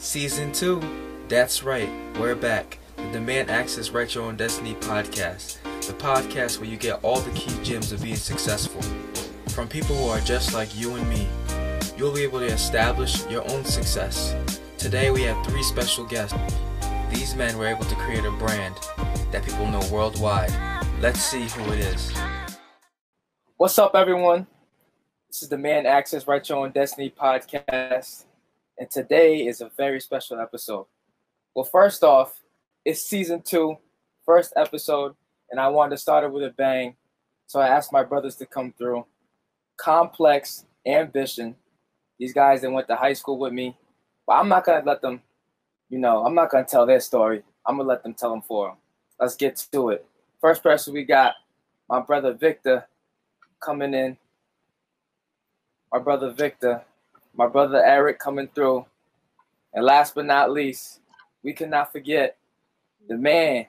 Season 2. That's right, we're back. The Demand Access Your Own Destiny podcast. The podcast where you get all the key gems of being successful. From people who are just like you and me. You'll be able to establish your own success. Today we have three special guests. These men were able to create a brand that people know worldwide. Let's see who it is. What's up, everyone? This is the Man Access Your Own Destiny podcast, and today is a very special episode. Well, first off, it's season two, first episode, and I wanted to start it with a bang. So I asked my brothers to come through. Complex Ambition, these guys that went to high school with me, but I'm not gonna let them, you know, I'm not gonna tell their story. I'm gonna let them tell them for them. Let's get to it. First person we got, my brother Victor, coming in my brother Victor, my brother Eric coming through. And last but not least, we cannot forget the man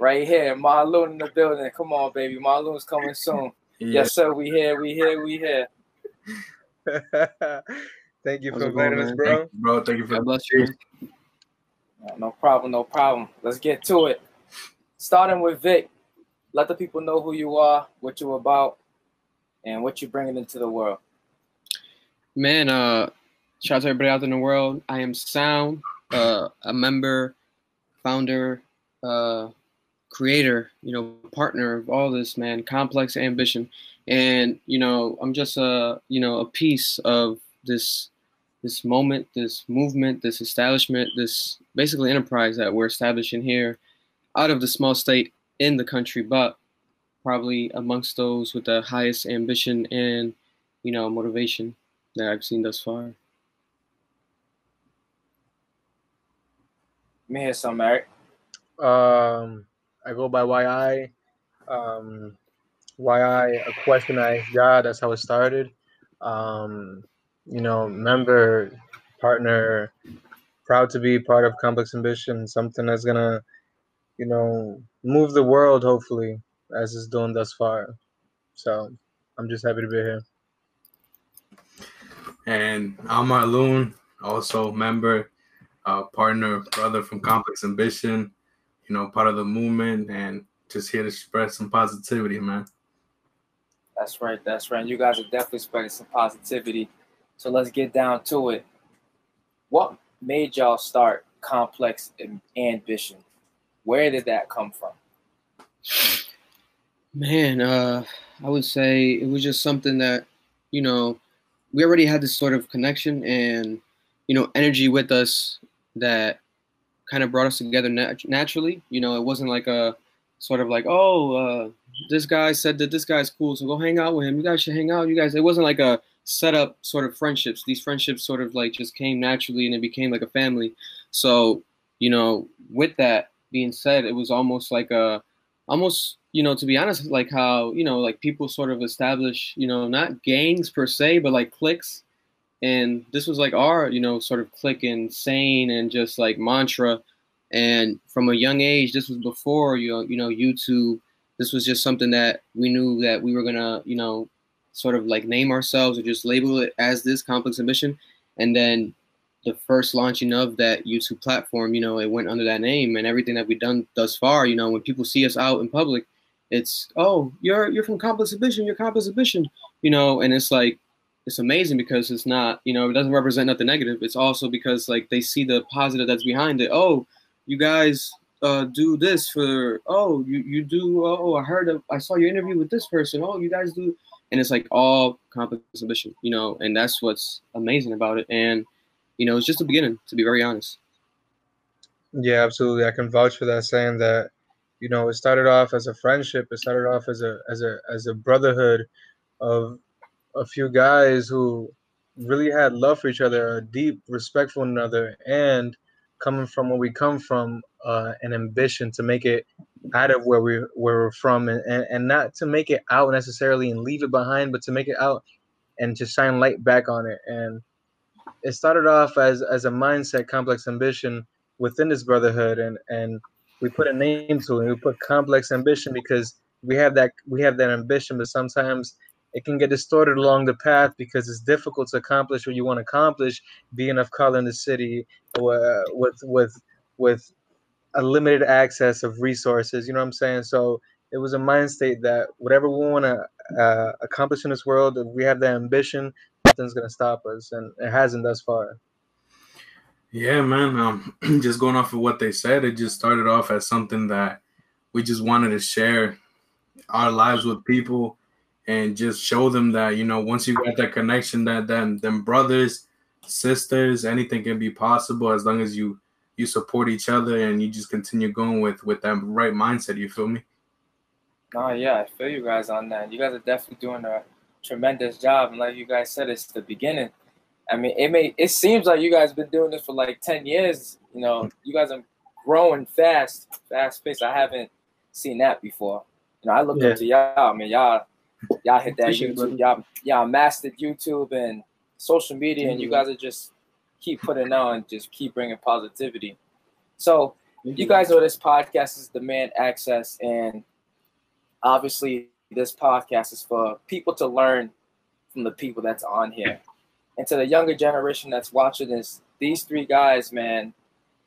right here, Marlon in the building. Come on, baby. Marlon's coming soon. Yeah. Yes, sir. We here, we here, we here. Thank you for inviting us, bro. Thank you, bro. Thank you for bless you. No problem, no problem. Let's get to it. Starting with Vic, let the people know who you are, what you're about, and what you're bringing into the world. Man, uh, shout out to everybody out in the world. I am Sound, uh, a member, founder, uh, creator, you know, partner of all this, man. Complex ambition, and you know, I'm just a, you know, a piece of this, this moment, this movement, this establishment, this basically enterprise that we're establishing here, out of the small state in the country, but probably amongst those with the highest ambition and, you know, motivation that I've seen thus far. Let me hear some, Eric. Um, I go by YI. Um, YI, a question I asked God. That's how it started. Um, you know, member, partner, proud to be part of Complex Ambition, something that's gonna, you know, move the world. Hopefully, as it's doing thus far. So, I'm just happy to be here. And I'm Marloon, also member, uh, partner, brother from Complex Ambition, you know, part of the movement and just here to spread some positivity, man. That's right, that's right. You guys are definitely spreading some positivity. So let's get down to it. What made y'all start Complex Ambition? Where did that come from? Man, uh, I would say it was just something that, you know, we already had this sort of connection and you know energy with us that kind of brought us together nat- naturally. You know, it wasn't like a sort of like, oh, uh, this guy said that this guy's cool, so go hang out with him. You guys should hang out. You guys. It wasn't like a set up sort of friendships. These friendships sort of like just came naturally and it became like a family. So you know, with that being said, it was almost like a almost you know to be honest like how you know like people sort of establish you know not gangs per se but like cliques. And this was like our you know sort of clique and sane and just like mantra. And from a young age this was before you know you know youtube. This was just something that we knew that we were gonna you know sort of like name ourselves or just label it as this complex ambition and then the first launching of that YouTube platform, you know, it went under that name and everything that we've done thus far, you know, when people see us out in public, it's oh, you're you're from Complex Ambition, you're Complex Ambition, you know, and it's like it's amazing because it's not, you know, it doesn't represent nothing negative. It's also because like they see the positive that's behind it. Oh, you guys uh, do this for oh you you do oh I heard of, I saw your interview with this person. Oh, you guys do and it's like all Complex Ambition, you know, and that's what's amazing about it. And you know, it's just the beginning, to be very honest. Yeah, absolutely. I can vouch for that, saying that, you know, it started off as a friendship. It started off as a as a as a brotherhood of a few guys who really had love for each other, a deep respect for one another, and coming from where we come from, uh, an ambition to make it out of where we where we're from, and, and and not to make it out necessarily and leave it behind, but to make it out and to shine light back on it. And it started off as as a mindset complex ambition within this brotherhood and and we put a name to it we put complex ambition because we have that we have that ambition but sometimes it can get distorted along the path because it's difficult to accomplish what you want to accomplish, be enough color in the city, uh, with with with a limited access of resources. You know what I'm saying? So it was a mind state that whatever we want to uh, accomplish in this world, if we have that ambition, nothing's gonna stop us, and it hasn't thus far. Yeah, man. Um, just going off of what they said, it just started off as something that we just wanted to share our lives with people and just show them that you know once you got that connection, that them them brothers, sisters, anything can be possible as long as you you support each other and you just continue going with with that right mindset. You feel me? Oh yeah, I feel you guys on that. You guys are definitely doing a tremendous job, and like you guys said, it's the beginning. I mean, it may it seems like you guys been doing this for like ten years. You know, you guys are growing fast, fast pace. I haven't seen that before. You know, I look Yeah. up to y'all. I mean, y'all y'all hit that Appreciate YouTube. Y'all y'all mastered YouTube and social media, and you guys are just keep putting on and just keep bringing positivity. So you guys know this podcast is demand access, and obviously this podcast is for people to learn from the people that's on here. And to the younger generation that's watching this, these three guys, man,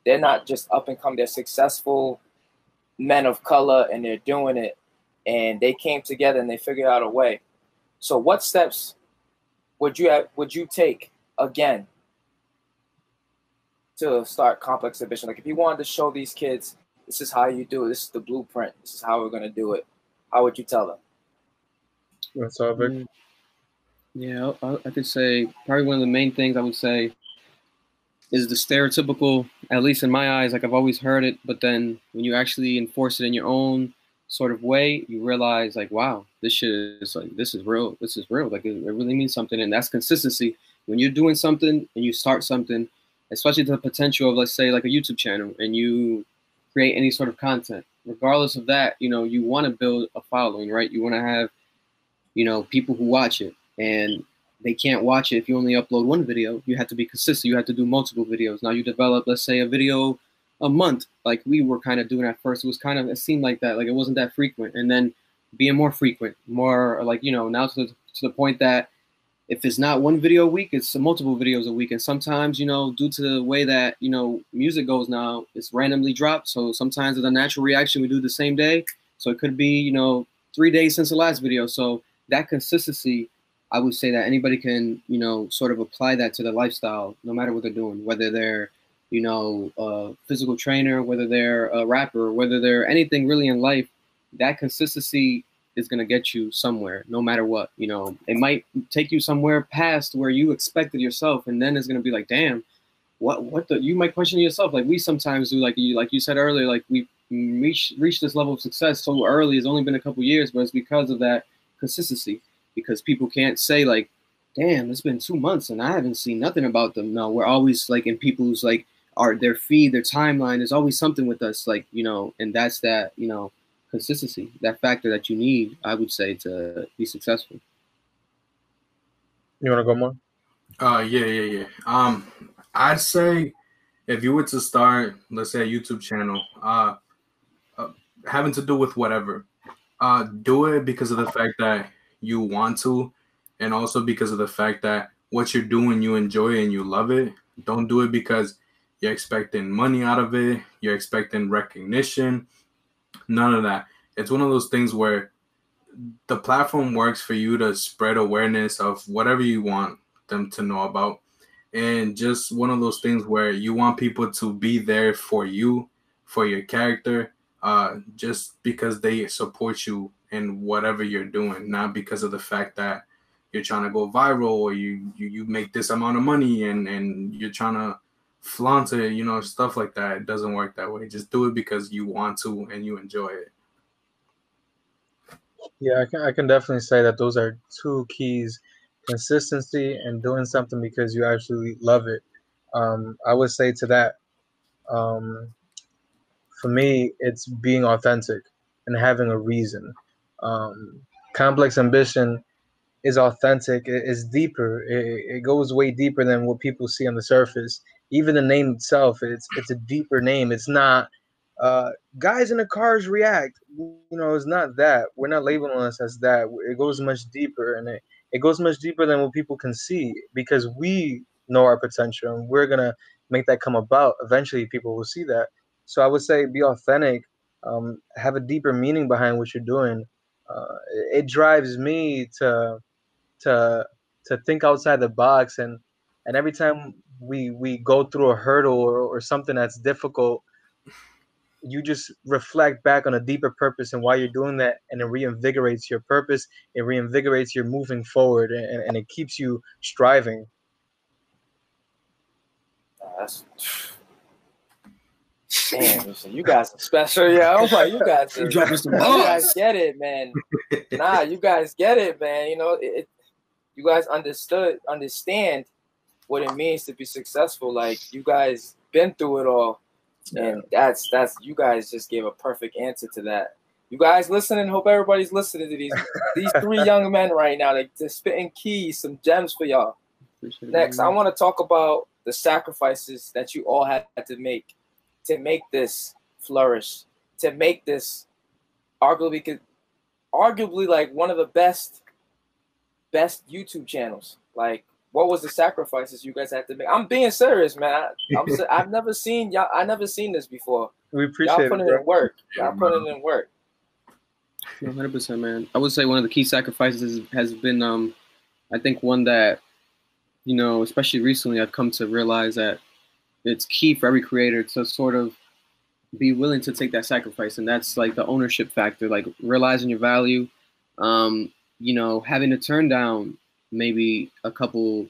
they're not just up and come, they're successful men of color and they're doing it. And they came together and they figured out a way. So what steps would you have, would you take again to start complex ambition? Like if you wanted to show these kids this is how you do it, this is the blueprint, this is how we're gonna do it, how would you tell them? That's all, Vic. Mm. Yeah, I, could say probably one of the main things I would say is the stereotypical, at least in my eyes, like I've always heard it, but then when you actually enforce it in your own sort of way, you realize like, wow, this shit is like this is real. This is real. Like it, it really means something, and that's consistency. When you're doing something and you start something, especially the potential of let's say like a YouTube channel, and you create any sort of content, regardless of that, you know, you want to build a following, right? You want to have you know, people who watch it and they can't watch it if you only upload one video. You have to be consistent. You have to do multiple videos. Now you develop, let's say, a video a month, like we were kind of doing at first. It was kind of, it seemed like that, like it wasn't that frequent. And then being more frequent, more like, you know, now to the, to the point that if it's not one video a week, it's multiple videos a week. And sometimes, you know, due to the way that, you know, music goes now, it's randomly dropped. So sometimes it's a natural reaction. We do the same day. So it could be, you know, three days since the last video. So that consistency, I would say that anybody can, you know, sort of apply that to their lifestyle, no matter what they're doing, whether they're, you know, a physical trainer, whether they're a rapper, whether they're anything really in life, that consistency is going to get you somewhere, no matter what. You know, it might take you somewhere past where you expected yourself, and then it's going to be like, damn, what, what the? You might question yourself, like we sometimes do, like you, like you said earlier, like we reach reach this level of success so early. It's only been a couple years, but it's because of that consistency. Because people can't say like, damn, it's been two months and I haven't seen nothing about them. No, we're always like in people's like art, their feed, their timeline. There's always something with us, like you know, and that's that you know consistency, that factor that you need, I would say, to be successful. You want to go more? Uh, yeah, yeah, yeah. Um, I'd say if you were to start, let's say, a YouTube channel, uh, uh having to do with whatever, uh, do it because of the fact that you want to, and also because of the fact that what you're doing you enjoy and you love it. Don't do it because you're expecting money out of it. You're expecting recognition. None of that. It's one of those things where the platform works for you to spread awareness of whatever you want them to know about. And just one of those things where you want people to be there for you, for your character, uh, just because they support you in whatever you're doing, not because of the fact that you're trying to go viral or you, you, you make this amount of money and, and you're trying to flaunt it, you know, stuff like that. It doesn't work that way. Just do it because you want to and you enjoy it. Yeah, I can, I can definitely say that those are two keys consistency and doing something because you actually love it. Um, I would say to that, um, for me, it's being authentic and having a reason. Um, complex ambition is authentic, it is deeper, it, it goes way deeper than what people see on the surface. Even the name itself, it's it's a deeper name. It's not uh, guys in the cars react. You know, it's not that. We're not labeling us as that. It goes much deeper, and it, it goes much deeper than what people can see because we know our potential and we're gonna make that come about. Eventually, people will see that. So I would say be authentic, um, have a deeper meaning behind what you're doing. Uh, it drives me to to to think outside the box. And and every time we we go through a hurdle or, or something that's difficult you just reflect back on a deeper purpose and why you're doing that. And it reinvigorates your purpose. It reinvigorates your moving forward and, and it keeps you striving. That's Damn, you guys are special, yo. I'm like, you guys, are, you guys get it, man. Nah, you guys get it, man. You know, it, it, you guys understood, understand what it means to be successful. Like, you guys been through it all, and that's that's you guys just gave a perfect answer to that. You guys listening? Hope everybody's listening to these these three young men right now. Like, they're spitting keys, some gems for y'all. Next, I want to talk about the sacrifices that you all had to make to make this flourish, to make this arguably arguably like one of the best best YouTube channels. Like, what was the sacrifices you guys had to make? I'm being serious, man. I, am I've never seen y'all. I never seen this before. We appreciate it. y'all putting it, in work. Y'all putting in work. 100 percent, man. I would say one of the key sacrifices has been, um, I think one that, you know, especially recently, I've come to realize that it's key for every creator to sort of be willing to take that sacrifice, and that's like the ownership factor, like realizing your value. Um, you know, having to turn down maybe a couple,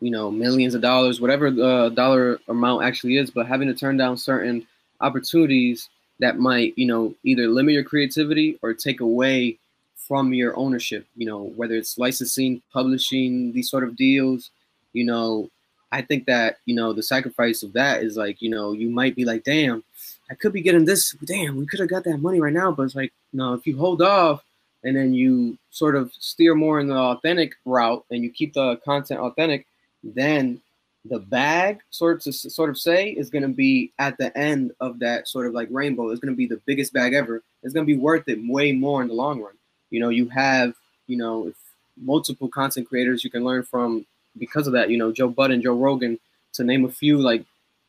you know, millions of dollars, whatever the dollar amount actually is, but having to turn down certain opportunities that might, you know, either limit your creativity or take away from your ownership, you know, whether it's licensing, publishing, these sort of deals, you know, I think that, you know, the sacrifice of that is like, you know, you might be like, damn, I could be getting this, damn, we could have got that money right now. But it's like, no, if you hold off and then you sort of steer more in the authentic route and you keep the content authentic, then the bag sort of sort of say is going to be at the end of that sort of like rainbow. It's going to be the biggest bag ever. It's going to be worth it way more in the long run. You know, you have you know multiple content creators you can learn from because of that. You know, Joe Budden, and Joe Rogan, to name a few. Like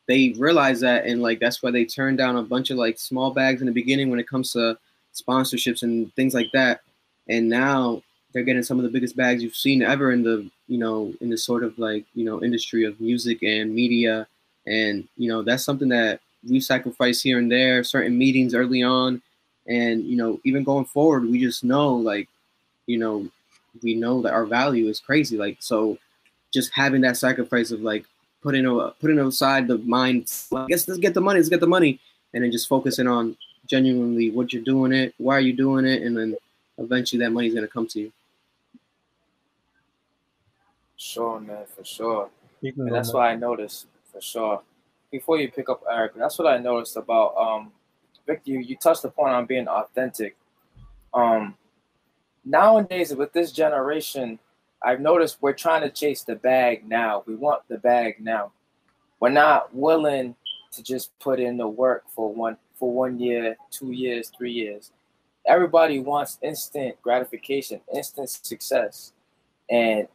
they realize that, and like that's why they turn down a bunch of like small bags in the beginning when it comes to sponsorships and things like that. And now they're getting some of the biggest bags you've seen ever in the you know in the sort of like you know industry of music and media and you know that's something that we sacrifice here and there certain meetings early on and you know even going forward we just know like you know we know that our value is crazy like so just having that sacrifice of like putting a, putting aside the mind I guess let's get the money let's get the money and then just focusing on genuinely what you're doing it why are you doing it and then eventually that money's going to come to you Sure, man, for sure. And that's what I noticed for sure. Before you pick up Eric, that's what I noticed about um Victor. You, you touched upon on being authentic. Um, nowadays with this generation, I've noticed we're trying to chase the bag now. We want the bag now. We're not willing to just put in the work for one for one year, two years, three years. Everybody wants instant gratification, instant success. And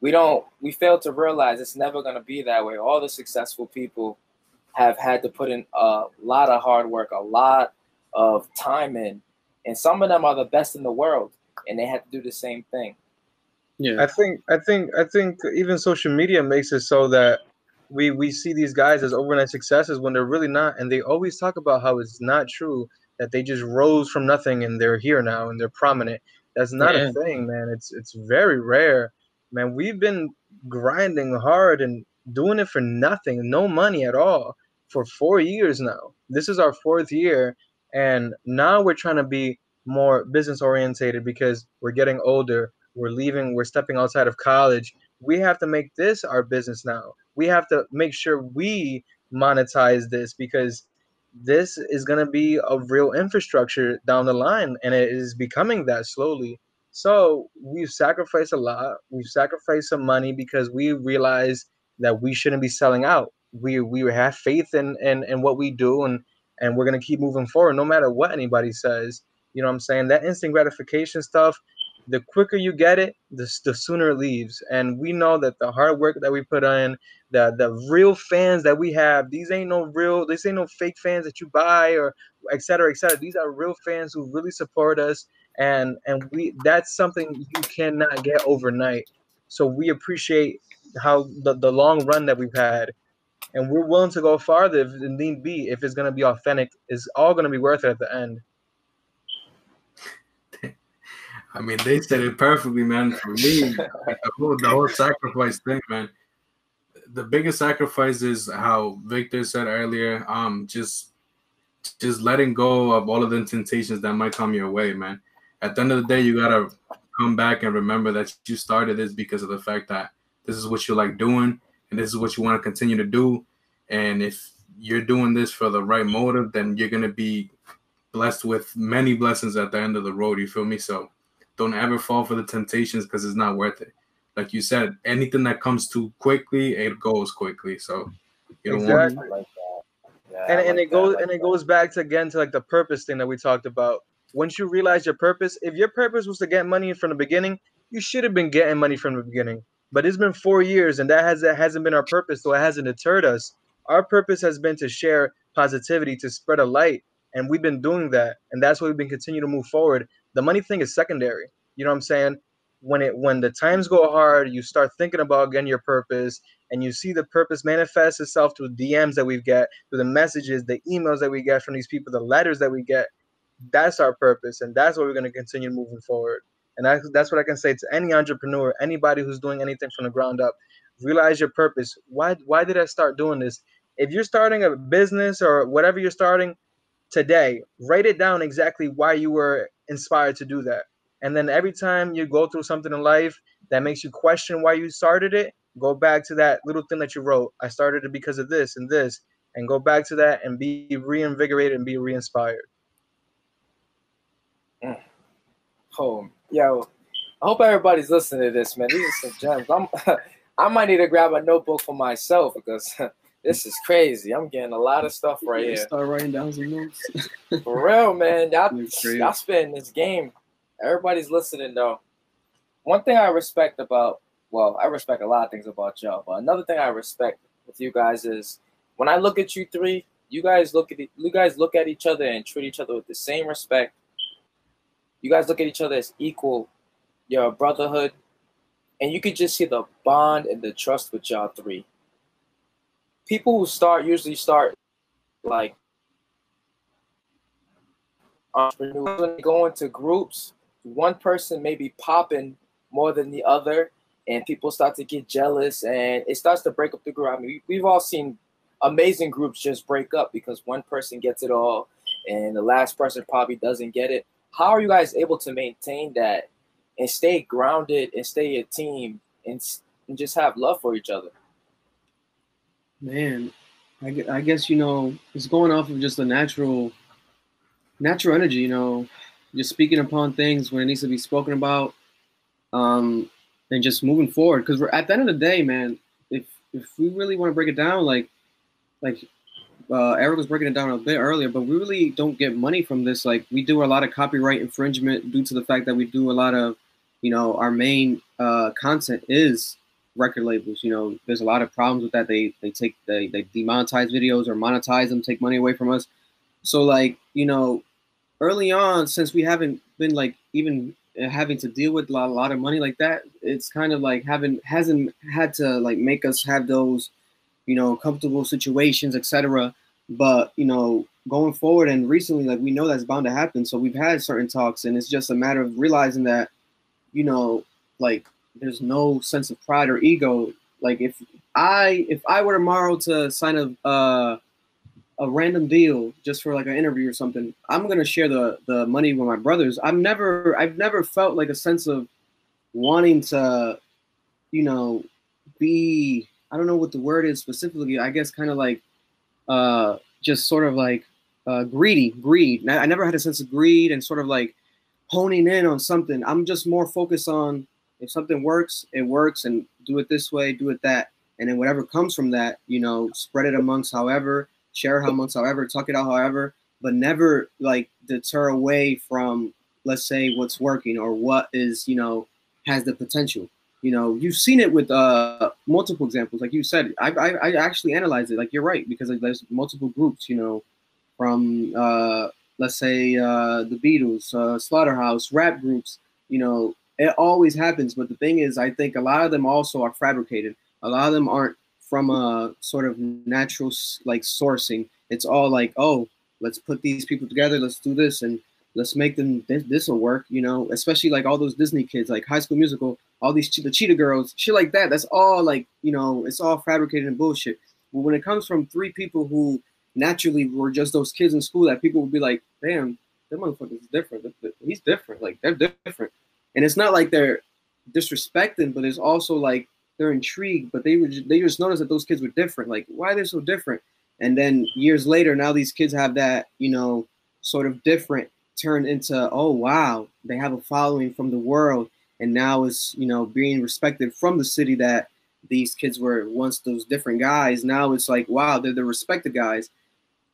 we don't we fail to realize it's never going to be that way all the successful people have had to put in a lot of hard work a lot of time in and some of them are the best in the world and they have to do the same thing yeah i think i think i think even social media makes it so that we we see these guys as overnight successes when they're really not and they always talk about how it's not true that they just rose from nothing and they're here now and they're prominent that's not yeah. a thing man it's it's very rare man, we've been grinding hard and doing it for nothing, no money at all for four years now. This is our fourth year. And now we're trying to be more business orientated because we're getting older. We're leaving, we're stepping outside of college. We have to make this our business now. We have to make sure we monetize this because this is going to be a real infrastructure down the line and it is becoming that slowly so we've sacrificed a lot. We've sacrificed some money because we realize that we shouldn't be selling out. We we have faith in in, in what we do and and we're gonna keep moving forward no matter what anybody says. You know what I'm saying? That instant gratification stuff, the quicker you get it, the, the sooner it leaves. And we know that the hard work that we put in, the the real fans that we have, these ain't no real, these ain't no fake fans that you buy or et cetera, et cetera. These are real fans who really support us. And and we that's something you cannot get overnight. So we appreciate how the, the long run that we've had. And we're willing to go farther if need be, if it's gonna be authentic, it's all gonna be worth it at the end. I mean, they said it perfectly, man. For me, the whole, the whole sacrifice thing, man. The biggest sacrifice is how Victor said earlier. Um, just, just letting go of all of the temptations that might come your way, man. At the end of the day, you gotta come back and remember that you started this because of the fact that this is what you like doing and this is what you want to continue to do. And if you're doing this for the right motive, then you're gonna be blessed with many blessings at the end of the road. You feel me? So don't ever fall for the temptations because it's not worth it. Like you said, anything that comes too quickly, it goes quickly. So you don't exactly. want. Yeah, and, and like it goes like and it goes back to again to like the purpose thing that we talked about. Once you realize your purpose, if your purpose was to get money from the beginning, you should have been getting money from the beginning. But it's been four years, and that has that hasn't been our purpose, so it hasn't deterred us. Our purpose has been to share positivity, to spread a light, and we've been doing that, and that's why we've been continuing to move forward the money thing is secondary. You know what I'm saying? When it when the times go hard, you start thinking about again your purpose, and you see the purpose manifest itself through DMs that we get, through the messages, the emails that we get from these people, the letters that we get. That's our purpose, and that's what we're going to continue moving forward. And that's, that's what I can say to any entrepreneur, anybody who's doing anything from the ground up. Realize your purpose. Why why did I start doing this? If you're starting a business or whatever you're starting today, write it down exactly why you were inspired to do that. And then every time you go through something in life that makes you question why you started it, go back to that little thing that you wrote. I started it because of this and this, and go back to that and be reinvigorated and be re-inspired. Mm. Oh, yo, I hope everybody's listening to this, man. These are some gems. I'm, I might need to grab a notebook for myself because this is crazy. I'm getting a lot of stuff right here. Start writing down some notes. For real, man. Y'all, y'all spitting this game. Everybody's listening though. One thing I respect about, well, I respect a lot of things about y'all, but another thing I respect with you guys is when I look at you three, you guys look at you guys look at each other and treat each other with the same respect. You guys look at each other as equal. You're a brotherhood, and you could just see the bond and the trust with y'all three people who start usually start like entrepreneurs when they go into groups, one person may be popping more than the other, and people start to get jealous, and it starts to break up the group. I mean, we've all seen amazing groups just break up because one person gets it all, and the last person probably doesn't get it. How are you guys able to maintain that and stay grounded and stay a team and, and just have love for each other? Man, I, I guess you know it's going off of just a natural, natural energy. You know, just speaking upon things when it needs to be spoken about, um, and just moving forward. Because we're at the end of the day, man. If if we really want to break it down, like like uh, Eric was breaking it down a bit earlier, but we really don't get money from this. Like we do a lot of copyright infringement due to the fact that we do a lot of, you know, our main uh, content is record labels. You know, there's a lot of problems with that. They they take they they demonetize videos or monetize them, take money away from us. So like you know, early on, since we haven't been like even having to deal with a lot, a lot of money like that, it's kind of like having hasn't had to like make us have those, you know, comfortable situations, etc. But you know, going forward and recently, like we know that's bound to happen. So we've had certain talks, and it's just a matter of realizing that, you know, like there's no sense of pride or ego. Like if I if I were tomorrow to sign a uh, a random deal just for like an interview or something, I'm gonna share the the money with my brothers. I've never I've never felt like a sense of wanting to, you know, be I don't know what the word is specifically. I guess kind of like uh just sort of like uh greedy, greed. I never had a sense of greed and sort of like honing in on something. I'm just more focused on if something works, it works, and do it this way, do it that, and then whatever comes from that, you know, spread it amongst however, share much, however, talk it out, however, but never like deter away from, let's say, what's working or what is, you know, has the potential. You know, you've seen it with uh, multiple examples, like you said. I, I, I actually analyzed it. Like you're right because like, there's multiple groups. You know, from uh, let's say uh, the Beatles, uh, Slaughterhouse, rap groups. You know, it always happens. But the thing is, I think a lot of them also are fabricated. A lot of them aren't from a sort of natural like sourcing. It's all like, oh, let's put these people together, let's do this, and let's make them this will work. You know, especially like all those Disney kids, like High School Musical all these the cheetah girls, shit like that. That's all like you know, it's all fabricated and bullshit. But when it comes from three people who naturally were just those kids in school, that people would be like, damn, that motherfucker's different. He's different. Like they're different, and it's not like they're disrespecting, but it's also like they're intrigued. But they were they just noticed that those kids were different. Like why they're so different. And then years later, now these kids have that you know sort of different turned into oh wow, they have a following from the world and now is you know being respected from the city that these kids were once those different guys. Now it's like wow, they're the respected guys.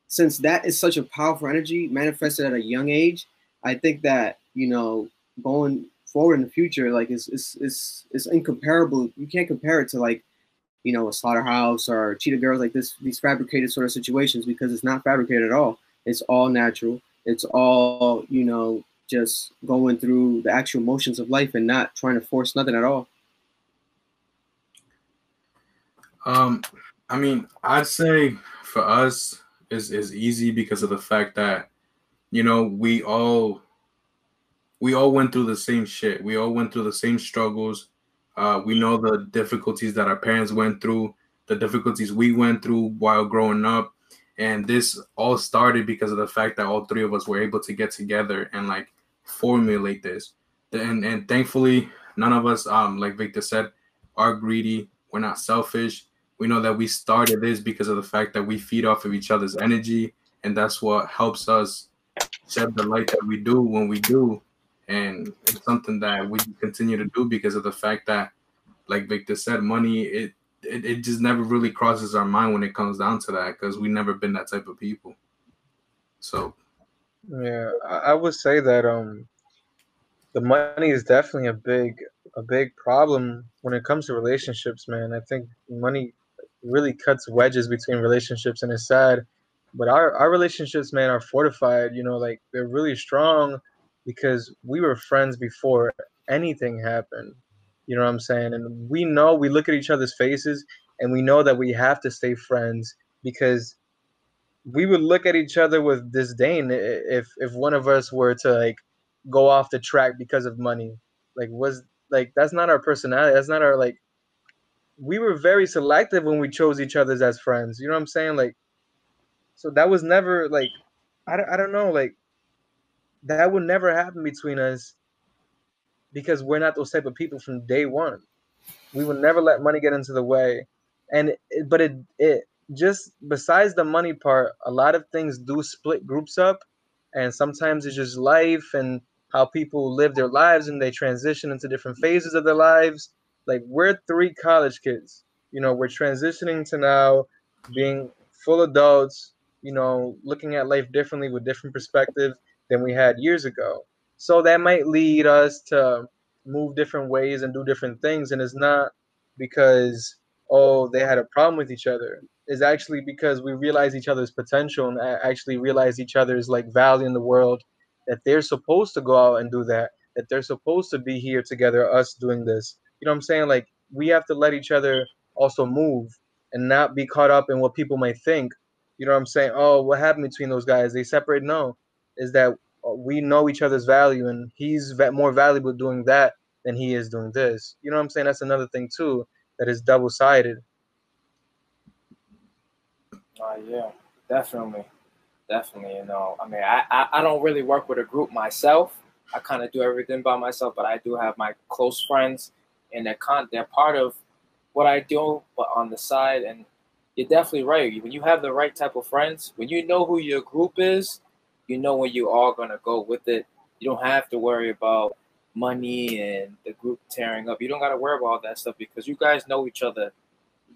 Since that is such a powerful energy manifested at a young age, I think that you know going forward in the future, like it's it's it's, it's incomparable. You can't compare it to like you know a slaughterhouse or cheetah girls like this these fabricated sort of situations because it's not fabricated at all. It's all natural. It's all you know just going through the actual motions of life and not trying to force nothing at all? Um, I mean, I'd say for us is is easy because of the fact that you know we all we all went through the same shit. We all went through the same struggles. Uh, we know the difficulties that our parents went through, the difficulties we went through while growing up, and this all started because of the fact that all three of us were able to get together and like formulate this. And and thankfully, none of us, um, like Victor said, are greedy. We're not selfish. We know that we started this because of the fact that we feed off of each other's energy, and that's what helps us shed the light that we do when we do. And it's something that we continue to do because of the fact that, like Victor said, money it it, it just never really crosses our mind when it comes down to that because we've never been that type of people. So yeah, I, would say that um, the money is definitely a big a big problem when it comes to relationships, man. I think money really cuts wedges between relationships, and it's sad. But our our relationships, man, are fortified. You know, like they're really strong because we were friends before anything happened. You know what I'm saying? And we know we look at each other's faces and we know that we have to stay friends because we would look at each other with disdain if if one of us were to like go off the track because of money. Like was like that's not our personality. That's not our like. We were very selective when we chose each other as friends. You know what I'm saying? Like, so that was never like, I don't, I don't know like. That would never happen between us. Because we're not those type of people from day one. We would never let money get into the way, and it, but it it just besides the money part, a lot of things do split groups up, and sometimes it's just life and how people live their lives and they transition into different phases of their lives. Like we're three college kids, you know, we're transitioning to now being full adults, you know, looking at life differently with different perspective than we had years ago. So that might lead us to move different ways and do different things, and it's not because oh they had a problem with each other. Is actually because we realize each other's potential and actually realize each other's like value in the world that they're supposed to go out and do that that they're supposed to be here together us doing this. You know what i'm saying? Like we have to let each other also move and not be caught up in what people might think. You know what i'm saying? Oh what happened between those guys? They separate? No is that uh, we know each other's value and he's more valuable doing that than he is doing this you know what i'm saying that's another thing too that is double sided uh, yeah, definitely, definitely. You know, I mean, I, I, I don't really work with a group myself. I kind of do everything by myself, but I do have my close friends, and they're con- they're part of what I do, but on the side. And you're definitely right. When you have the right type of friends, when you know who your group is, you know when you are gonna go with it. You don't have to worry about money and the group tearing up. You don't got to worry about all that stuff because you guys know each other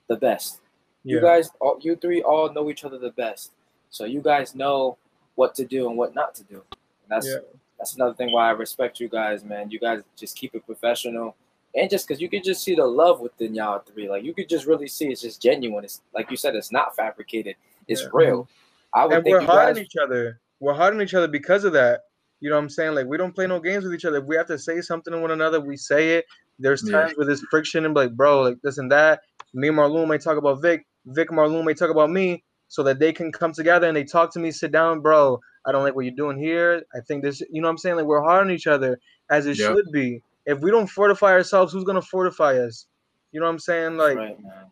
the best. You guys, all, you three, all know each other the best, so you guys know what to do and what not to do. And that's Yeah. that's another thing why I respect you guys, man. You guys just keep it professional, and just because you could just see the love within y'all three, like you could just really see it's just genuine. It's like you said, it's not fabricated. It's Yeah. real. Mm-hmm. I would and think we're hard guys. on each other. We're hard on each other because of that. You know what I'm saying? Like we don't play no games with each other. If we have to say something to one another, we say it. There's Yeah. times where there's friction and be like, bro, like this and that. Me and Marloon may talk about Vic. Vic and Marloon may talk about me, so that they can come together and they talk to me, sit down, bro. I don't like what you're doing here. I think this. You know what I'm saying? Like we're hard on each other as it Yeah. should be. If we don't fortify ourselves, who's gonna fortify us? You know what I'm saying? Like right, man.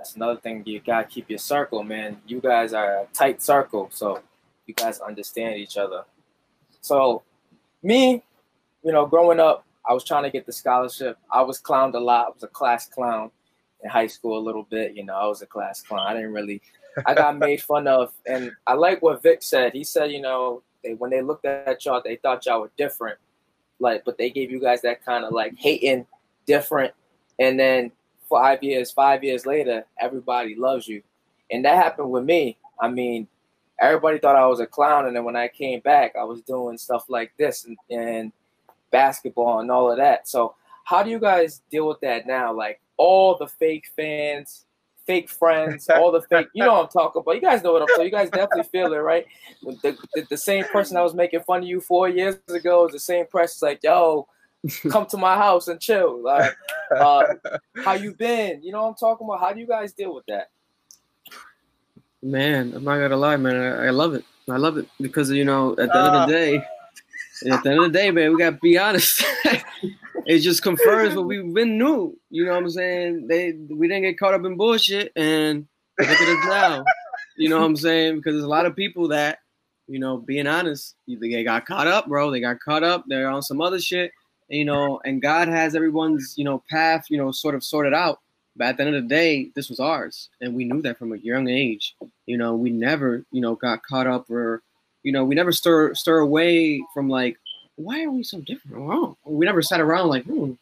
That's another thing. You gotta keep your circle, man. You guys are a tight circle, so you guys understand each other. So, me, you know, growing up, I was trying to get the scholarship. I was clowned a lot. I was a class clown in high school a little bit. You know, I was a class clown. I didn't really. I got made fun of, and I like what Vic said. He said, you know, they, when they looked at y'all, they thought y'all were different, like, but they gave you guys that kind of like hating, different, and then five years, five years later, everybody loves you. And that happened with me. I mean, everybody thought I was a clown. And then when I came back, I was doing stuff like this and, and basketball and all of that. So, how do you guys deal with that now? Like, all the fake fans, fake friends, all the fake, you know what I'm talking about. You guys know what I'm talking You guys definitely feel it, right? The, the, the same person that was making fun of you four years ago is the same person like, yo, come to my house and chill. Like, uh, how you been? You know what I'm talking about? How do you guys deal with that? Man, I'm not gonna lie, man. I, I love it. I love it because you know, at the end of the day, at the end of the day, man, we gotta be honest. it just confirms what we've been knew. You know what I'm saying? They we didn't get caught up in bullshit, and look at us now. You know what I'm saying? Because there's a lot of people that, you know, being honest, they got caught up, bro. They got caught up. They're on some other shit, you know. And God has everyone's, you know, path, you know, sort of sorted out. But at the end of the day, this was ours, and we knew that from a young age. You know, we never, you know, got caught up or, you know, we never stir stir away from like, why are we so different? We never sat around like, hmm,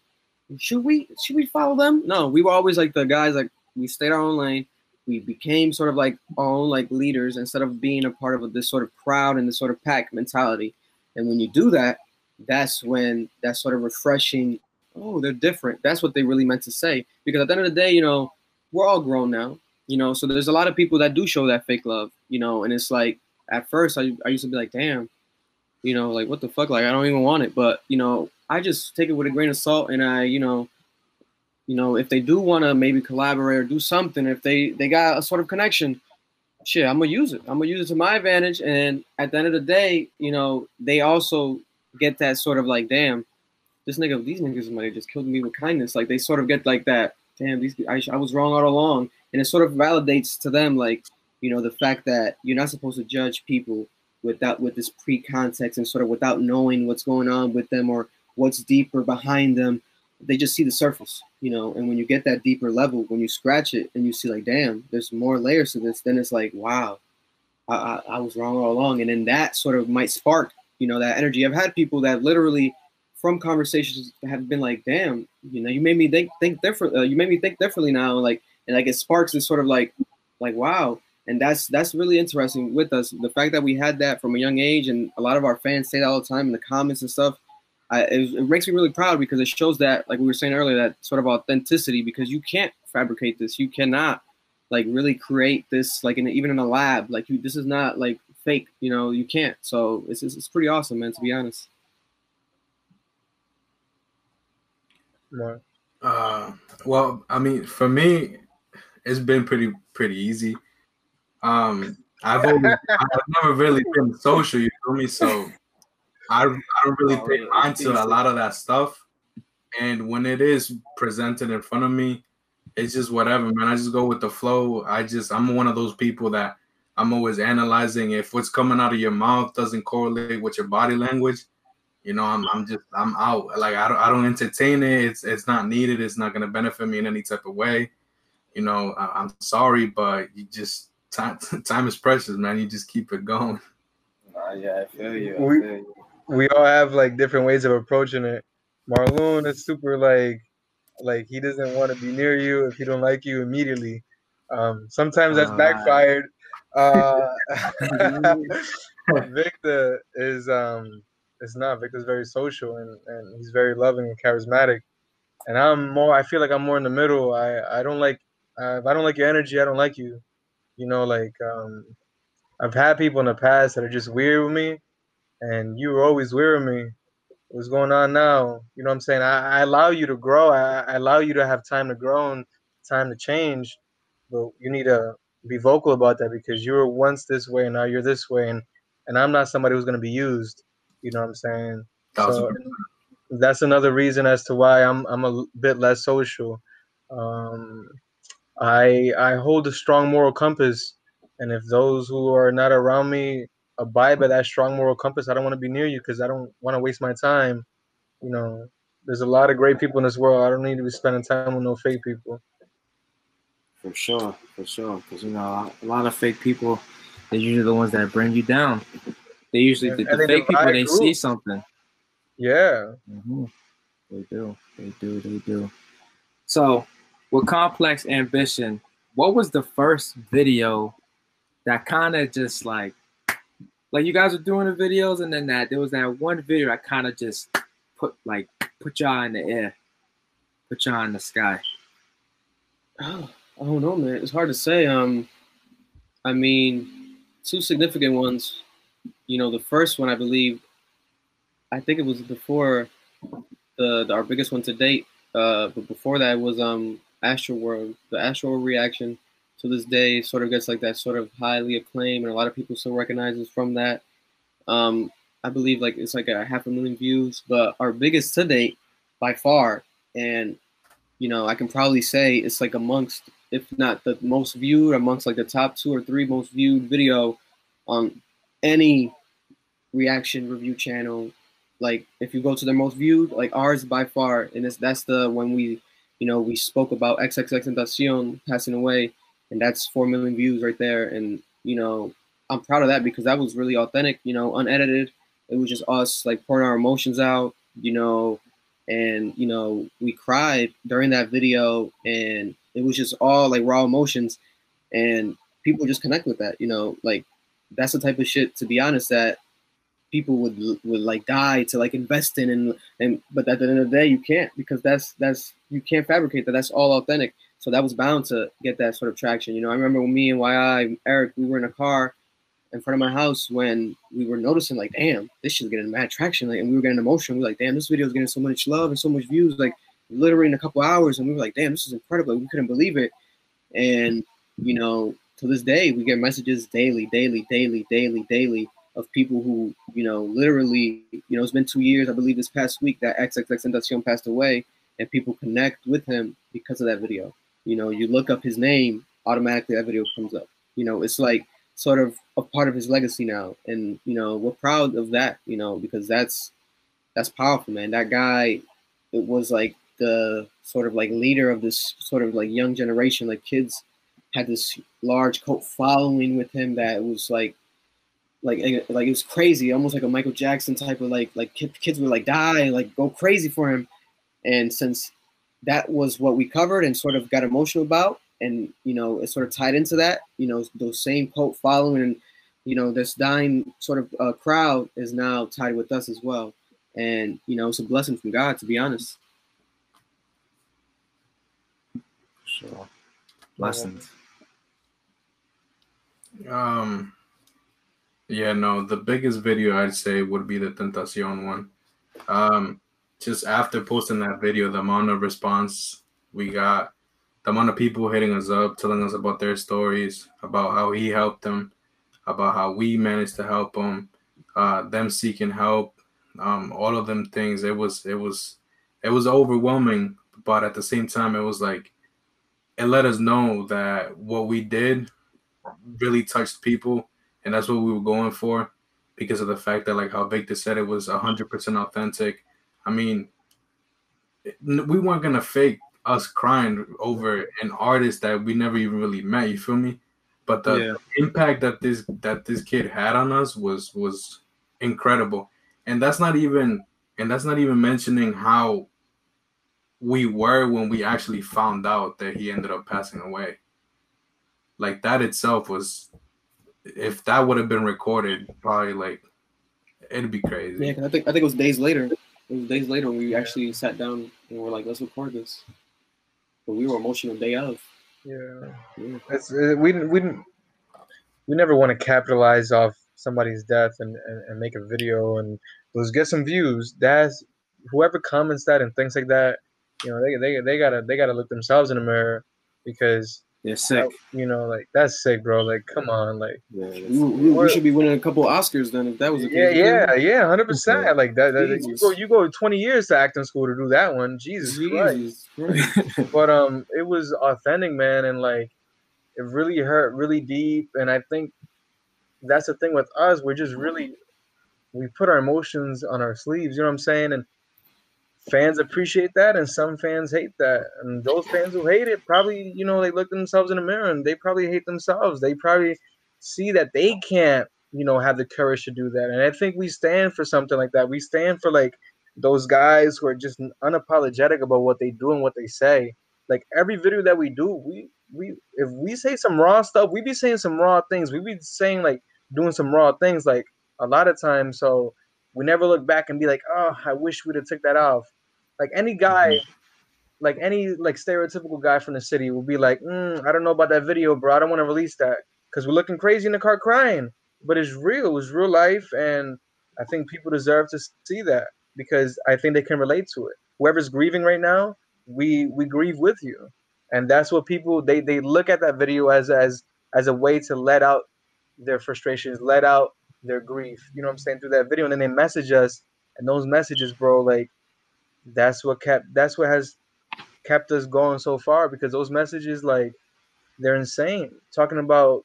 should we should we follow them? No, we were always like the guys like we stayed our own lane. We became sort of like our own like leaders instead of being a part of this sort of crowd and this sort of pack mentality. And when you do that, that's when that sort of refreshing. Oh, they're different. That's what they really meant to say. Because at the end of the day, you know, we're all grown now. You know, so there's a lot of people that do show that fake love. You know, and it's like at first I, I used to be like, damn, you know, like what the fuck, like I don't even want it. But you know, I just take it with a grain of salt, and I, you know, you know, if they do want to maybe collaborate or do something, if they they got a sort of connection, shit, I'm gonna use it. I'm gonna use it to my advantage. And at the end of the day, you know, they also get that sort of like, damn, this nigga, these niggas might have just killed me with kindness. Like they sort of get like that, damn, these I, I was wrong all along, and it sort of validates to them like, you know, the fact that you're not supposed to judge people without with this pre-context and sort of without knowing what's going on with them or what's deeper behind them they just see the surface, you know. And when you get that deeper level, when you scratch it and you see like, damn, there's more layers to this, then it's like, wow, I, I, I was wrong all along. And then that sort of might spark, you know, that energy. I've had people that literally, from conversations, have been like, damn, you know, you made me think think different. Uh, you made me think differently now, like, and like it sparks this sort of like, like, wow. And that's that's really interesting with us. The fact that we had that from a young age, and a lot of our fans say that all the time in the comments and stuff. I, it, it, makes me really proud because it shows that, like we were saying earlier, that sort of authenticity. Because you can't fabricate this, you cannot like really create this, like in even in a lab. Like you, this is not like fake. You know, you can't. So it's it's, it's pretty awesome, man. To be honest. More. Uh, well, I mean, for me, it's been pretty pretty easy. Um, I've always, I've never really been social. You feel me? So I, I don't really Oh, take mind to a lot of that stuff. And when it is presented in front of me, it's just whatever, man. I just go with the flow. I just I'm one of those people that I'm always analyzing if what's coming out of your mouth doesn't correlate with your body language. You know, I'm I'm just I'm out. Like I don't I don't entertain it. It's it's not needed. It's not gonna benefit me in any type of way. You know, I, I'm sorry, but you just time time is precious, man. You just keep it going. Nah, yeah, I feel you. I We- feel you. we all have like different ways of approaching it. Marlon is super like Like he doesn't want to be near you if he don't like you immediately. Um, sometimes that's Uh, backfired. Uh, Victor is um is not. Victor's very social and, and he's very loving and charismatic. And I'm more. I feel like I'm more in the middle. I I don't like. Uh, if I don't like your energy, I don't like you. You know, like um, I've had people in the past that are just weird with me, and you were always weird with me. What's going on now? You know what I'm saying? I, I allow you to grow. I, I allow you to have time to grow and time to change, but you need to be vocal about that because you were once this way and now you're this way, and and I'm not somebody who's gonna be used. You know what I'm saying? So that's another reason as to why I'm I'm a bit less social. Um, I I hold a strong moral compass, and if those who are not around me abide by that strong moral compass, I don't want to be near you because I don't want to waste my time. You know, there's a lot of great people in this world. I don't need to be spending time with no fake people. For sure, for sure. Because you know, a lot of fake people, they're usually the ones that bring you down. They usually the, And the they fake people they see something. Yeah. hmm They do, they do, they do. So, with complex ambition, what was the first video that kind of just like, like you guys were doing the videos, and then that there was that one video that kind of just put like put y'all in the air, put y'all in the sky. Oh, I don't know, man. It's hard to say. Um, I mean, two significant ones. You know, the first one, I believe, I think it was before the, the our biggest one to date. Uh, but before that was um World. The Astro reaction to this day sort of gets like that sort of highly acclaimed, and a lot of people still recognize us from that. Um, I believe like it's like a half a million views, but our biggest to date by far, and you know, I can probably say it's like amongst, if not the most viewed, amongst like the top two or three most viewed video on any reaction review channel. Like if you go to the most viewed, like ours by far, and it's that's the when we, you know, we spoke about XXX Tentacion passing away, and that's four million views right there. And you know, I'm proud of that because that was really authentic, you know, unedited. It was just us like pouring our emotions out, you know, and you know we cried during that video and it was just all like raw emotions and people just connect with that you know like that's the type of shit to be honest that people would would like die to like invest in and and but at the end of the day you can't because that's that's you can't fabricate that that's all authentic so that was bound to get that sort of traction you know i remember when me and yi eric we were in a car in front of my house when we were noticing like, damn, this shit's getting mad traction. Like, and we were getting emotional. We were like, damn, this video is getting so much love and so much views. Like, literally in a couple hours, and we were like, damn, this is incredible. We couldn't believe it. And you know, to this day, we get messages daily, daily, daily, daily, daily of people who, you know, literally, you know, it's been two years, I believe, this past week that XXX Tentacion passed away, and people connect with him because of that video. You know, you look up his name, automatically that video comes up. You know, it's like sort of a part of his legacy now and you know we're proud of that you know because that's that's powerful man that guy it was like the sort of like leader of this sort of like young generation like kids had this large cult following with him that was like like like it was crazy almost like a michael jackson type of like like kids would like die like go crazy for him. And since that was what we covered and sort of got emotional about and you know it sort of tied into that you know those same cult following and you know this dying sort of uh, crowd is now tied with us as well. And you know it's a blessing from god to be honest Blessings. Um, yeah, no, the biggest video I'd say would be the Tentacion one. Um, just after posting that video, the amount of response we got, the amount of people hitting us up, telling us about their stories, about how he helped them, about how we managed to help them, uh, them seeking help, um, all of them things. It was, it was, it was overwhelming, but at the same time, it was like, it let us know that what we did really touched people, and that's what we were going for, because of the fact that, like how Victor said, it was hundred percent authentic. I mean, we weren't gonna fake us crying over an artist that we never even really met. You feel me? But the Yeah. impact that this that this kid had on us was was incredible, and that's not even and that's not even mentioning how we were when we actually found out that he ended up passing away. Like that itself was, if that would have been recorded, probably like it'd be crazy. Yeah, 'cause I think I think it was days later. It was days later we actually sat down and we're like, let's record this. But we were emotional day of. Yeah. Yeah. It's, uh, we didn't we didn't we never want to capitalize off somebody's death and, and, and make a video and let's get some views. That's whoever comments that and things like that, you know, they they they gotta they gotta look themselves in the mirror because They're sick. you know, like that's sick, bro. Like, come on, like Yeah, We, we, we should be winning a couple Oscars then if that was the yeah, case. yeah, yeah, hundred percent. Like that, that you go you go twenty years to acting school to do that one. Jesus, Jesus Christ. but um it was authentic man and like it really hurt really deep and i think that's the thing with us we're just really we put our emotions on our sleeves you know what i'm saying and fans appreciate that and some fans hate that. And those fans who hate it probably you know they look themselves in the mirror and they probably hate themselves. They probably see that they can't you know have the courage to do that. And i think we stand for something like that. We stand for like those guys who are just unapologetic about what they do and what they say. Like every video that we do, we we if we say some raw stuff, we be saying some raw things. We be saying like doing some raw things like a lot of times. So we never look back and be like, oh, I wish we'd have took that off. Like any guy, like any like stereotypical guy from the city will be like, mm, I don't know about that video, bro. I don't want to release that because we're looking crazy in the car crying. But it's real. It's real life, and I think people deserve to see that because I think they can relate to it. Whoever's grieving right now, we we grieve with you and that's what people they they look at that video as as as a way to let out their frustrations let out their grief you know what i'm saying through that video and then they message us and those messages bro like that's what kept that's what has kept us going so far because those messages like they're insane. Talking about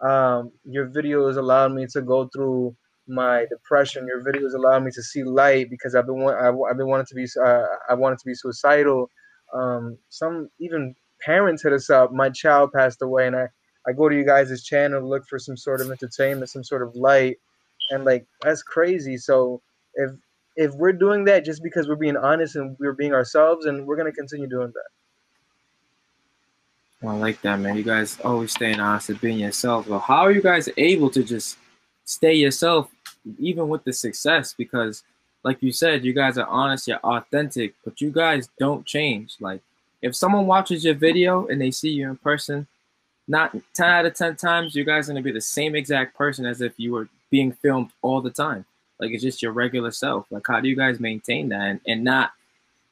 um your videos allowed me to go through my depression. Your videos allowed me to see light because i've been i've, I've been wanting to be uh, i wanted to be suicidal. Um some even parents hit us up my child passed away and i i go to you guys' channel to look for some sort of entertainment some sort of light and like that's crazy so if if we're doing that just because we're being honest and we're being ourselves and we're to continue doing that I like that, man. You guys always staying honest and being yourself. How are you guys able to just stay yourself even with the success? Because, like you said, you guys are honest, you're authentic, but you guys don't change. Like, if someone watches your video and they see you in person, not 10 out of 10 times, you guys are going to be the same exact person as if you were being filmed all the time. Like, it's just your regular self. Like, how do you guys maintain that and, and not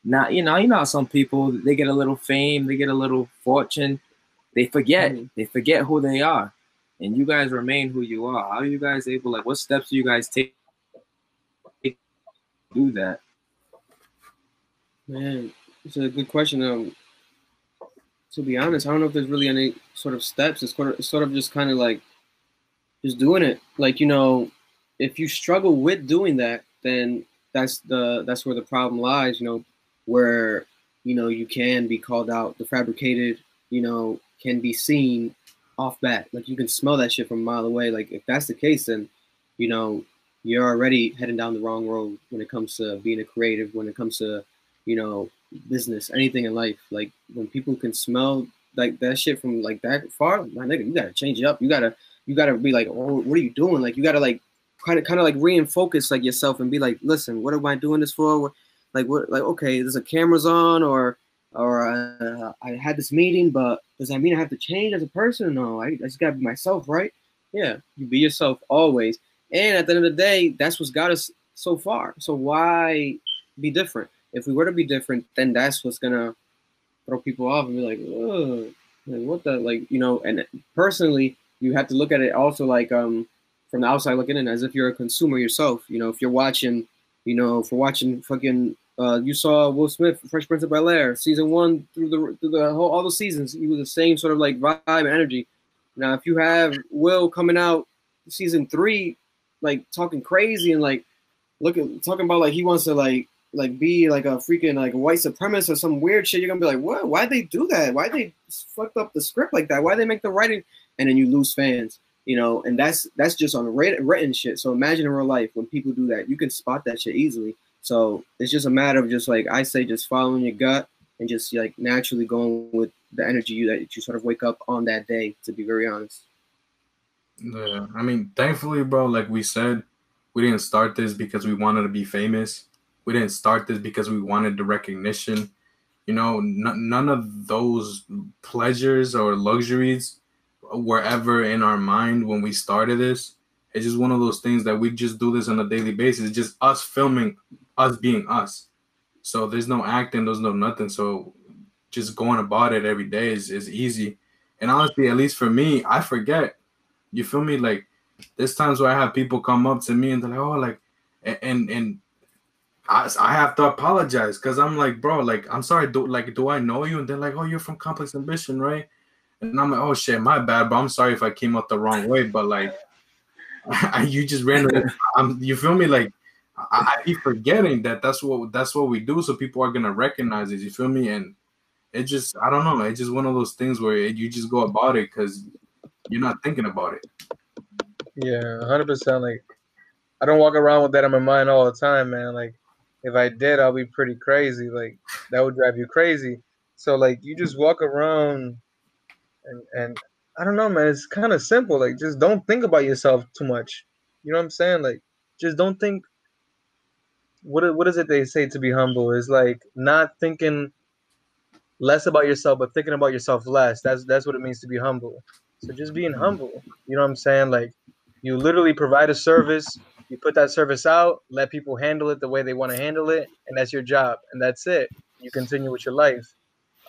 not you know you know some people they get a little fame they get a little fortune they forget Mhm. they forget who they are and you guys remain who you are how are you guys able like what steps do you guys take to do that Man, it's a good question. Um, to be honest, I don't know if there's really any sort of steps. It's sort of, sort of just kind of like just doing it. Like you know, if you struggle with doing that, then that's the that's where the problem lies. You know, where you know you can be called out. The fabricated, you know, can be seen off bat. Like you can smell that shit from a mile away. Like if that's the case, then you know you're already heading down the wrong road when it comes to being a creative. When it comes to you know, business, anything in life. Like when people can smell like that shit from like that far, my nigga, you gotta change it up. You gotta you gotta be like, oh, what are you doing? Like you gotta like kind of kind of like reinfocus like yourself and be like, listen, what am I doing this for? Like what like okay, there's a cameras on or or uh, I had this meeting, but does that mean I have to change as a person? No, I, I just gotta be myself, right? Yeah, you be yourself always. And at the end of the day, that's what's got us so far. So why be different? If we were to be different, then that's what's gonna throw people off and be like, like what the like, you know. And personally, you have to look at it also like um from the outside looking in, as if you're a consumer yourself. You know, if you're watching, you know, for watching fucking. Uh, you saw Will Smith, Fresh Prince of Bel Air, season one through the through the whole all the seasons. He was the same sort of like vibe and energy. Now, if you have Will coming out season three, like talking crazy and like looking talking about like he wants to like like be like a freaking like white supremacist or some weird shit, you're gonna be like, what? Why'd they do that? Why'd they fucked up the script like that? Why'd they make the writing? And then you lose fans, you know. And that's that's just on writ- written shit. So imagine in real life when people do that, you can spot that shit easily. So it's just a matter of just like I say, just following your gut and just like naturally going with the energy you that you sort of wake up on that day. To be very honest. Yeah, I mean, thankfully, bro, like we said, we didn't start this because we wanted to be famous. We didn't start this because we wanted the recognition. You know, n- none of those pleasures or luxuries were ever in our mind when we started this. It's just one of those things that we just do this on a daily basis. It's just us filming us being us. So there's no acting, there's no nothing. So just going about it every day is, is easy. And honestly, at least for me, I forget. You feel me? Like there's times where I have people come up to me and they're like, oh, like, and and I, I have to apologize because I'm like, bro, like, I'm sorry, do like, do I know you? And they're like, oh, you're from Complex Ambition, right? And I'm like, oh shit, my bad, bro. I'm sorry if I came out the wrong way, but like, you just randomly, I'm, you feel me? Like, I, I be forgetting that that's what that's what we do, so people are gonna recognize it. You feel me? And it just, I don't know, it's just one of those things where it, you just go about it because you're not thinking about it. Yeah, hundred percent. Like, I don't walk around with that in my mind all the time, man. Like, if I did, I'll be pretty crazy. Like, that would drive you crazy. So, like, you just walk around, and and I don't know, man. It's kind of simple. Like, just don't think about yourself too much. You know what I'm saying? Like, just don't think. What what is it they say to be humble? Is like not thinking less about yourself, but thinking about yourself less. That's that's what it means to be humble. So just being mm-hmm. humble. You know what I'm saying? Like you literally provide a service, you put that service out, let people handle it the way they want to handle it, and that's your job, and that's it. You continue with your life.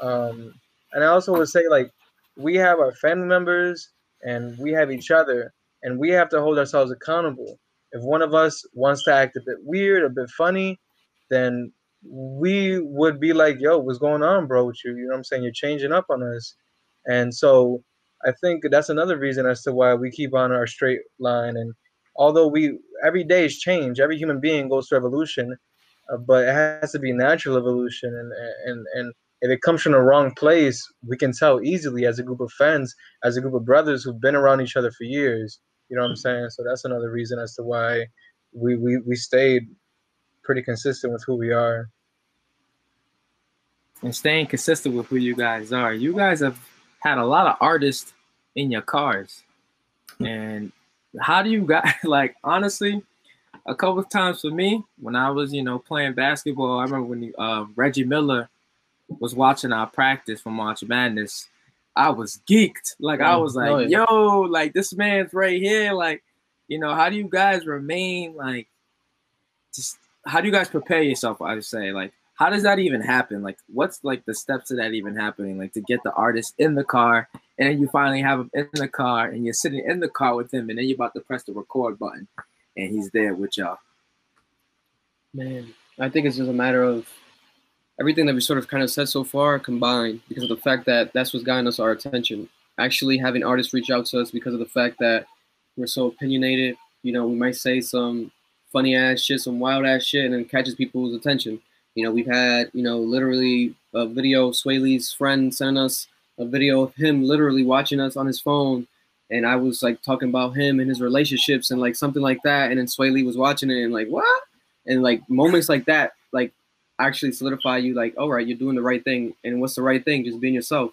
Um, and I also would say like we have our family members and we have each other, and we have to hold ourselves accountable. If one of us wants to act a bit weird, a bit funny, then we would be like, yo, what's going on, bro, with you? You know what I'm saying? You're changing up on us. And so I think that's another reason as to why we keep on our straight line. And although we every day is change, every human being goes through evolution, uh, but it has to be natural evolution. And and and if it comes from the wrong place, we can tell easily as a group of friends, as a group of brothers who've been around each other for years. You know what I'm saying? So that's another reason as to why we we, we stayed pretty consistent with who we are. And staying consistent with who you guys are. You guys have had a lot of artists in your cars. And how do you got like honestly, a couple of times for me when I was, you know, playing basketball, I remember when uh, Reggie Miller was watching our practice for March Madness. I was geeked. Like I was like, yo, like this man's right here. Like, you know, how do you guys remain like just how do you guys prepare yourself? I would say, like, how does that even happen? Like, what's like the steps of that even happening? Like to get the artist in the car, and then you finally have him in the car, and you're sitting in the car with him, and then you're about to press the record button, and he's there with y'all. Man, I think it's just a matter of everything that we sort of kind of said so far combined because of the fact that that's what's gotten us our attention. Actually, having artists reach out to us because of the fact that we're so opinionated. You know, we might say some funny ass shit, some wild ass shit, and it catches people's attention. You know, we've had, you know, literally a video, Swae Lee's friend sent us a video of him literally watching us on his phone. And I was like talking about him and his relationships and like something like that. And then Swae Lee was watching it and like, what? And like moments like that, like actually solidify you like, all right, you're doing the right thing. And what's the right thing? Just being yourself.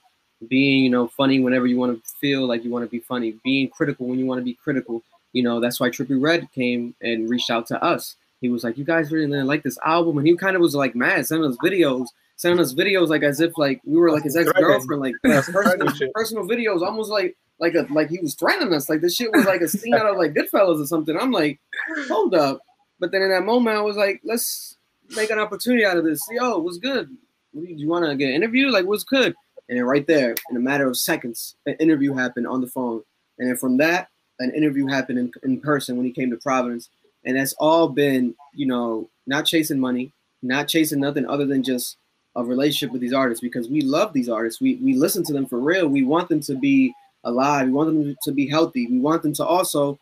Being, you know, funny whenever you want to feel like you want to be funny. Being critical when you want to be critical. You know, that's why Trippie Redd came and reached out to us he was like, "You guys really didn't like this album," and he kind of was like mad, sending us videos, sending us videos like as if like we were like his ex girlfriend, like personal, personal videos, almost like like a like he was threatening us, like this shit was like a scene out of like Goodfellas or something. I'm like, hold up, but then in that moment, I was like, let's make an opportunity out of this. Yo, what's good? Do you want to get an interview? Like, what's good? And then right there, in a matter of seconds, an interview happened on the phone, and then from that, an interview happened in, in person when he came to Providence and that's all been you know not chasing money not chasing nothing other than just a relationship with these artists because we love these artists. We we listen to them for real. We want them to be alive. We want them to be healthy. We want them to also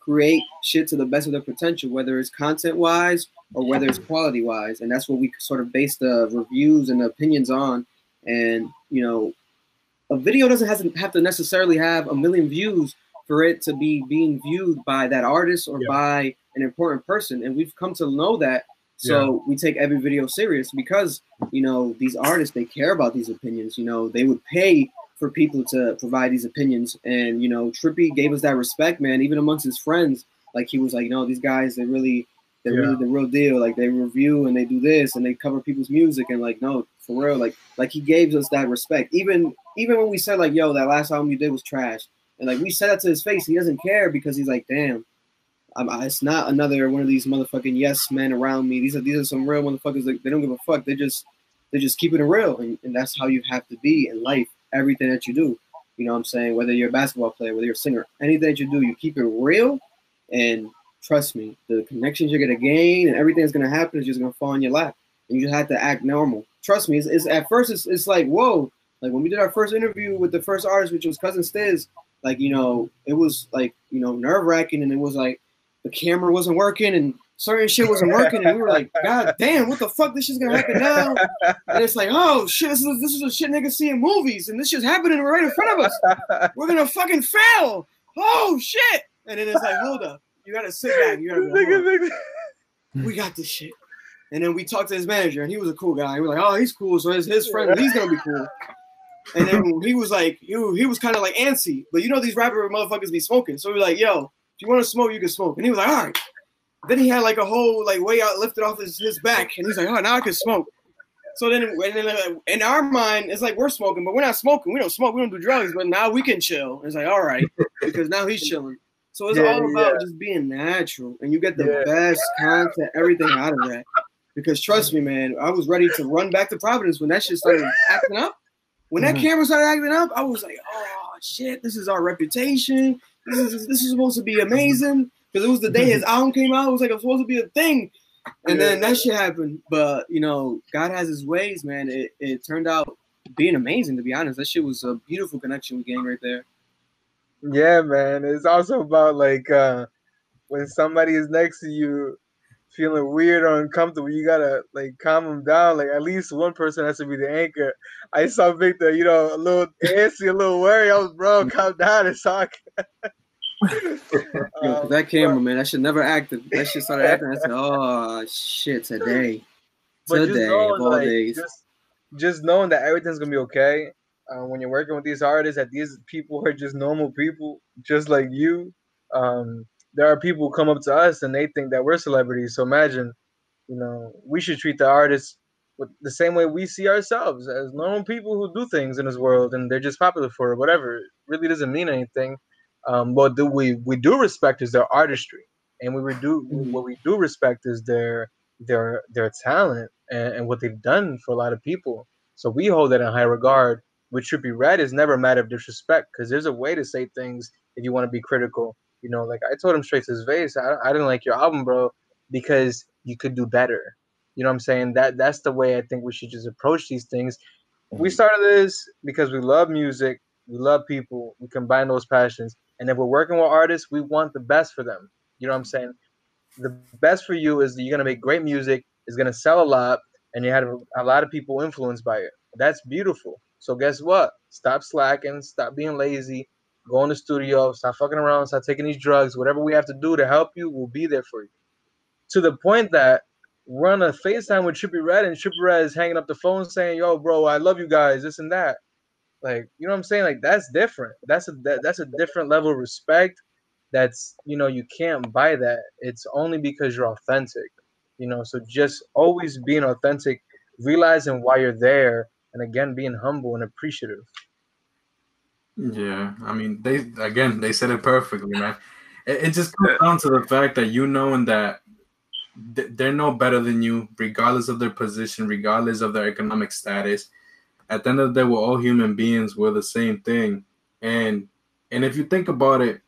create shit to the best of their potential whether it's content wise or whether it's quality wise and that's what we sort of base the reviews and the opinions on. And you know a video doesn't have to necessarily have a million views for it to be being viewed by that artist or yeah. by an important person. And we've come to know that So we take every video serious because you know these artists they care about these opinions. You know they would pay for people to provide these opinions, and you know Trippie gave us that respect, man. Even amongst his friends, like he was like, no, these guys they really they're Yeah. really the real deal. Like they review and they do this and they cover people's music and like no for real like like he gave us that respect. Even even when we said like yo that last album you did was trash and like we said that to his face, he doesn't care because he's like damn. I'm, it's not another one of these motherfucking yes men around me. These are these are some real motherfuckers. Like they don't give a fuck. They just they just keeping it real, and, and that's how you have to be in life. Everything that you do, you know, what I'm saying whether you're a basketball player, whether you're a singer, anything that you do, you keep it real, and trust me, the connections you're gonna gain and everything that's gonna happen is just gonna fall in your lap, and you just have to act normal. Trust me, it's, it's at first it's, it's like whoa, like when we did our first interview with the first artist, which was Cousin Stizz, like you know, it was like you know nerve wracking, and it was like the camera wasn't working and certain shit wasn't working, and we were like, God damn, what the fuck? This shit's gonna happen now. And it's like, oh shit, this is this is a shit nigga see in movies, and this shit's happening right in front of us. We're gonna fucking fail. Oh shit! And then it's like, hold up, you gotta sit back. You gotta be like, "Hold on, we got this shit. And then we talked to his manager, and he was a cool guy. We were like, oh, he's cool. So his, his friend, he's gonna be cool. And then he was like, he, he was kind of like antsy, but you know these rapper motherfuckers be smoking. So we were like, yo, if you want to smoke, you can smoke. And he was like, all right. Then he had like a whole like way out lifted off his, his back, and he's like, oh, now I can smoke. So then, and then uh, in our mind, it's like we're smoking, but we're not smoking. We don't smoke. We don't do drugs. But now we can chill. It's like all right, because now he's chilling. So it's Yeah, all about yeah. just being natural, and you get the Yeah. best content, everything out of that. Because trust me, man, I was ready to run back to Providence when that shit started acting up. When that Mhm. camera started acting up, I was like, oh shit, this is our reputation. This is this is supposed to be amazing. Because it was the day his album came out. It was like it was supposed to be a thing. And then that shit happened. But you know, God has his ways, man. It, it turned out being amazing, to be honest. That shit was a beautiful connection we gained right there. Yeah, man. It's also about like uh when somebody is next to you feeling weird or uncomfortable, you gotta like calm them down. Like at least one person has to be the anchor. I saw Victor, you know, a little antsy, a little worried. I was, bro, calm down. It's all. Yo, that camera, man, that should never act. That shit started acting. I said, oh shit, today. but Today knowing, of all like, days. just, just knowing that everything's gonna be okay. Uh, when you're working with these artists, that these people are just normal people, just like you. Um, there are people who come up to us and they think that we're celebrities. So imagine, you know, we should treat the artists with the same way we see ourselves as normal people who do things in this world, and they're just popular for it. Whatever, it really doesn't mean anything. Um, but do we we do respect is their artistry, and we do what we do respect is their their their talent and, and what they've done for a lot of people. So we hold that in high regard. Which should be read is never a matter of disrespect because there's a way to say things if you want to be critical. You know, like I told him straight to his face, I, I didn't like your album, bro, because you could do better. You know what I'm saying? That that's the way I think we should just approach these things. We started this because we love music, we love people, we combine those passions, and if we're working with artists, we want the best for them. You know what I'm mm-hmm. saying? The best for you is that you're gonna make great music, it's gonna sell a lot, and you have a lot of people influenced by it. That's beautiful. So guess what? Stop slacking, stop being lazy, go in the studio, stop fucking around, stop taking these drugs. Whatever we have to do to help you, we'll be there for you. To the point that we're on a FaceTime with Trippie Redd, and Trippie Redd is hanging up the phone saying, "Yo, bro, I love you guys, this and that." Like, you know what I'm saying? Like that's different. That's a that, that's a different level of respect. That's you know you can't buy that. It's only because you're authentic. You know, so just always being authentic, realizing why you're there, and again being humble and appreciative. Yeah, I mean, they again they said it perfectly, man. It, it just comes down to the fact that you knowing that th- they're no better than you, regardless of their position, regardless of their economic status. At the end of the day, we're all human beings. We're the same thing, and and if you think about it,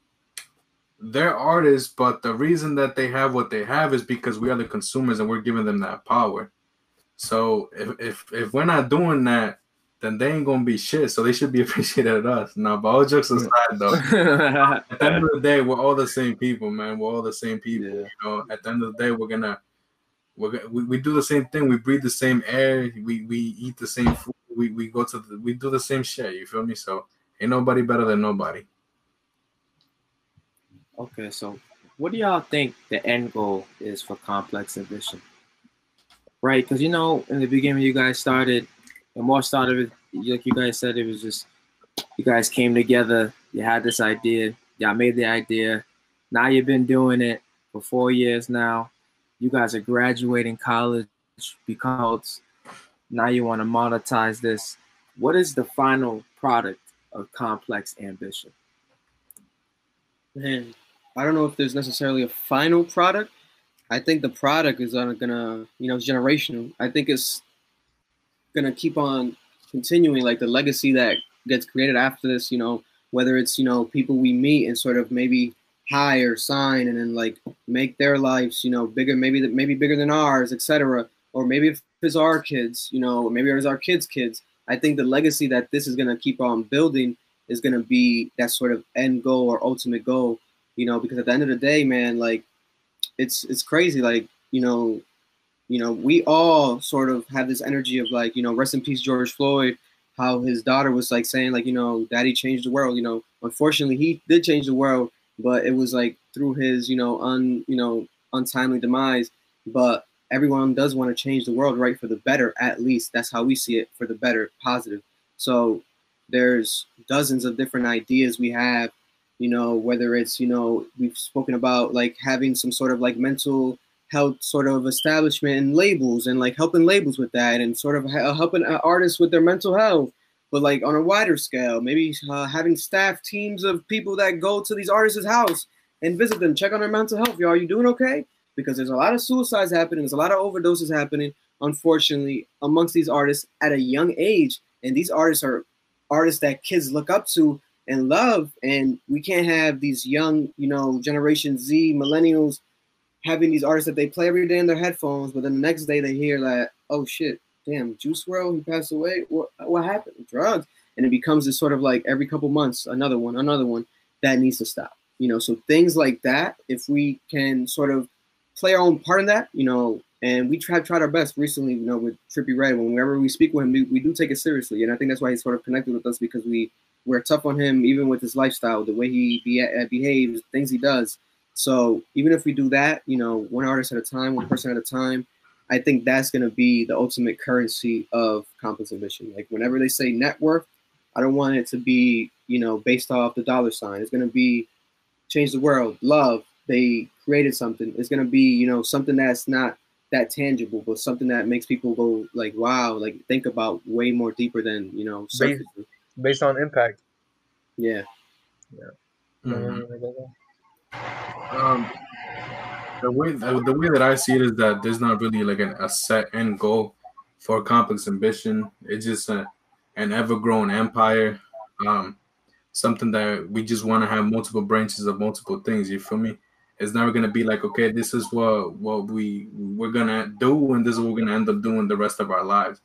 they're artists, but the reason that they have what they have is because we are the consumers and we're giving them that power. So if if if we're not doing that, then they ain't gonna be shit. So they should be appreciated at us. Now, but all jokes aside, though, at the end of the day, we're all the same people, man. We're all the same people. Yeah. You know, at the end of the day, we're gonna we're we, we do the same thing. We breathe the same air. We we eat the same food. We we go to the, we do the same shit. You feel me? So ain't nobody better than nobody. Okay, so what do y'all think the end goal is for Complex Ambition? right? Because you know, in the beginning, you guys started, and more started, like you guys said, it was just you guys came together. You had this idea. Y'all made the idea. Now you've been doing it for four years now. You guys are graduating college, because now you want to monetize this. What is the final product of Complex Ambition? Man, I don't know if there's necessarily a final product. I think the product is gonna, you know, generational. I think it's gonna keep on continuing, like the legacy that gets created after this. You know, whether it's you know people we meet and sort of maybe hire, sign, and then like make their lives, you know, bigger, maybe maybe bigger than ours, etc. Or maybe if it's our kids, you know, maybe it's our kids' kids. I think the legacy that this is gonna keep on building is gonna be that sort of end goal or ultimate goal, you know, because at the end of the day, man, like it's it's crazy, like you know, you know, we all sort of have this energy of like, you know, rest in peace, George Floyd. How his daughter was like saying, like, you know, Daddy changed the world. You know, unfortunately, he did change the world, but it was like through his, you know, un, you know, untimely demise. But everyone does want to change the world, right, for the better. At least that's how we see it, for the better, positive. So there's dozens of different ideas we have. You know, whether it's you know we've spoken about like having some sort of like mental health sort of establishment and labels and like helping labels with that and sort of helping artists with their mental health but like on a wider scale, maybe uh, having staff teams of people that go to these artists' house and visit them, check on their mental health. Are you doing okay? Because there's a lot of suicides happening, there's a lot of overdoses happening, unfortunately, amongst these artists at a young age. And these artists are artists that kids look up to and love. And we can't have these young, you know, Generation Z, millennials having these artists that they play every day in their headphones, but then the next day they hear that, oh shit, damn, Juice WRLD, he passed away. What what happened? Drugs. And it becomes this sort of like every couple months, another one, another one that needs to stop. You know, so things like that, if we can sort of play our own part in that, you know, and we tried tried our best recently, you know, with Trippie Redd. Whenever we speak with him, we, we do take it seriously, and I think that's why he's sort of connected with us because we we're tough on him, even with his lifestyle, the way he be, uh, behaves, things he does. So even if we do that, you know, one artist at a time, one person at a time, I think that's going to be the ultimate currency of complex ambition. Like whenever they say net worth, I don't want it to be, you know, based off the dollar sign. It's going to be change the world, love. They created something. It's going to be, you know, something that's not that tangible, but something that makes people go like, wow, like think about way more deeper than, you know, based, based on impact. Yeah. Yeah. Mm-hmm. Um, the way the, the way that I see it is that there's not really like an, a set end goal for a complex ambition. It's just a, an ever growing empire. Um, something that we just want to have multiple branches of multiple things. You feel me? It's never gonna be like, okay, this is what what we we're gonna do, and this is what we're gonna end up doing the rest of our lives.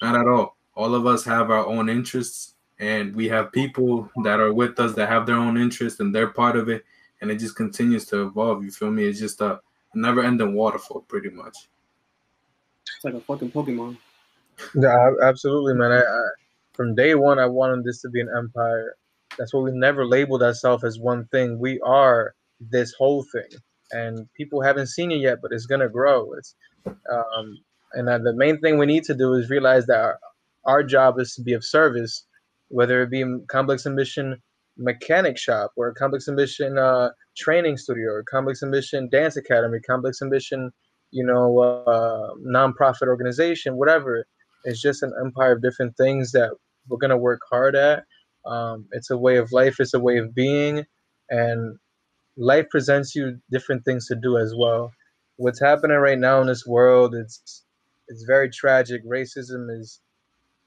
Not at all. All of us have our own interests, and we have people that are with us that have their own interests, and they're part of it and it just continues to evolve. You feel me? It's just a never ending waterfall, pretty much. It's like a fucking Pokemon. Yeah, absolutely, man. I, I, from day one, I wanted this to be an empire. That's why we never labeled ourselves as one thing. We are this whole thing, and people haven't seen it yet, but it's gonna grow. It's um, and uh, the main thing we need to do is realize that our, our job is to be of service, whether it be complex ambition mechanic shop or a complex ambition uh, training studio or complex ambition dance academy complex ambition you know uh, nonprofit organization whatever. It's just an empire of different things that we're going to work hard at. Um, it's a way of life it's a way of being. And life presents you different things to do as well what's happening right now in this world it's it's very tragic racism is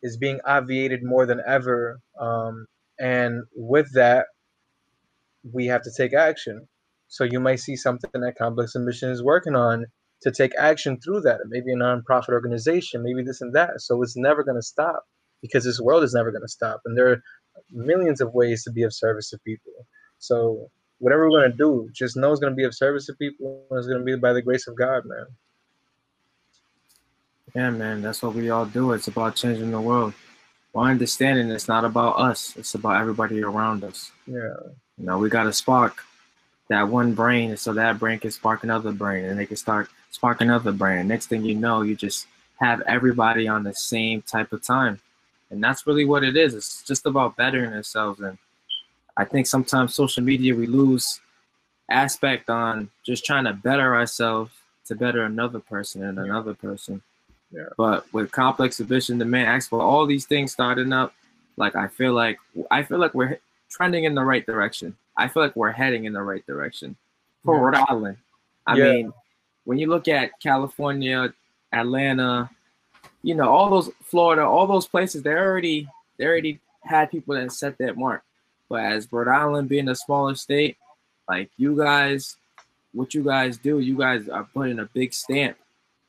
is being obviated more than ever um, and with that, we have to take action. So you might see something that Complex Ambition is working on to take action through that. Maybe a nonprofit organization, maybe this and that. So it's never going to stop because this world is never going to stop. And there are millions of ways to be of service to people. So whatever we're going to do, just know it's going to be of service to people. And it's going to be by the grace of God, man. Yeah, man, that's what we all do. It's about changing the world while understanding it's not about us, it's about everybody around us. Yeah. You know, we got to spark that one brain so that brain can spark another brain and they can start spark another brain. Next thing you know, you just have everybody on the same type of time. And that's really what it is. It's just about bettering ourselves. And I think sometimes social media, we lose aspect on just trying to better ourselves to better another person and another person. Yeah. But with complex man asks for all these things starting up. Like I feel like I feel like we're trending in the right direction. I feel like we're heading in the right direction for Yeah. Rhode Island. I Yeah. mean, when you look at California, Atlanta, you know, all those Florida, all those places, they already they already had people that set that mark. But as Rhode Island being a smaller state, like you guys, what you guys do, you guys are putting a big stamp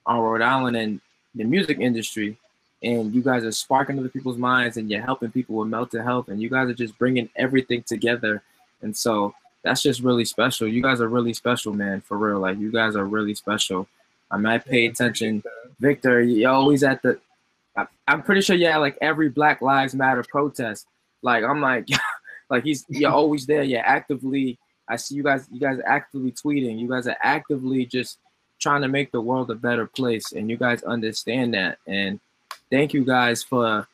on Rhode Island and the music industry. And you guys are sparking other people's minds and you're helping people with mental health. And you guys are just bringing everything together. And so that's just really special. You guys are really special, man, for real. Like, you guys are really special. I mean, I pay attention. Victor, you're always at the, I'm pretty sure you're at like every Black Lives Matter protest. Like, I'm like, like he's, you're always there. You're actively, I see you guys, you guys are actively tweeting. You guys are actively just trying to make the world a better place. And you guys understand that. And thank you guys for,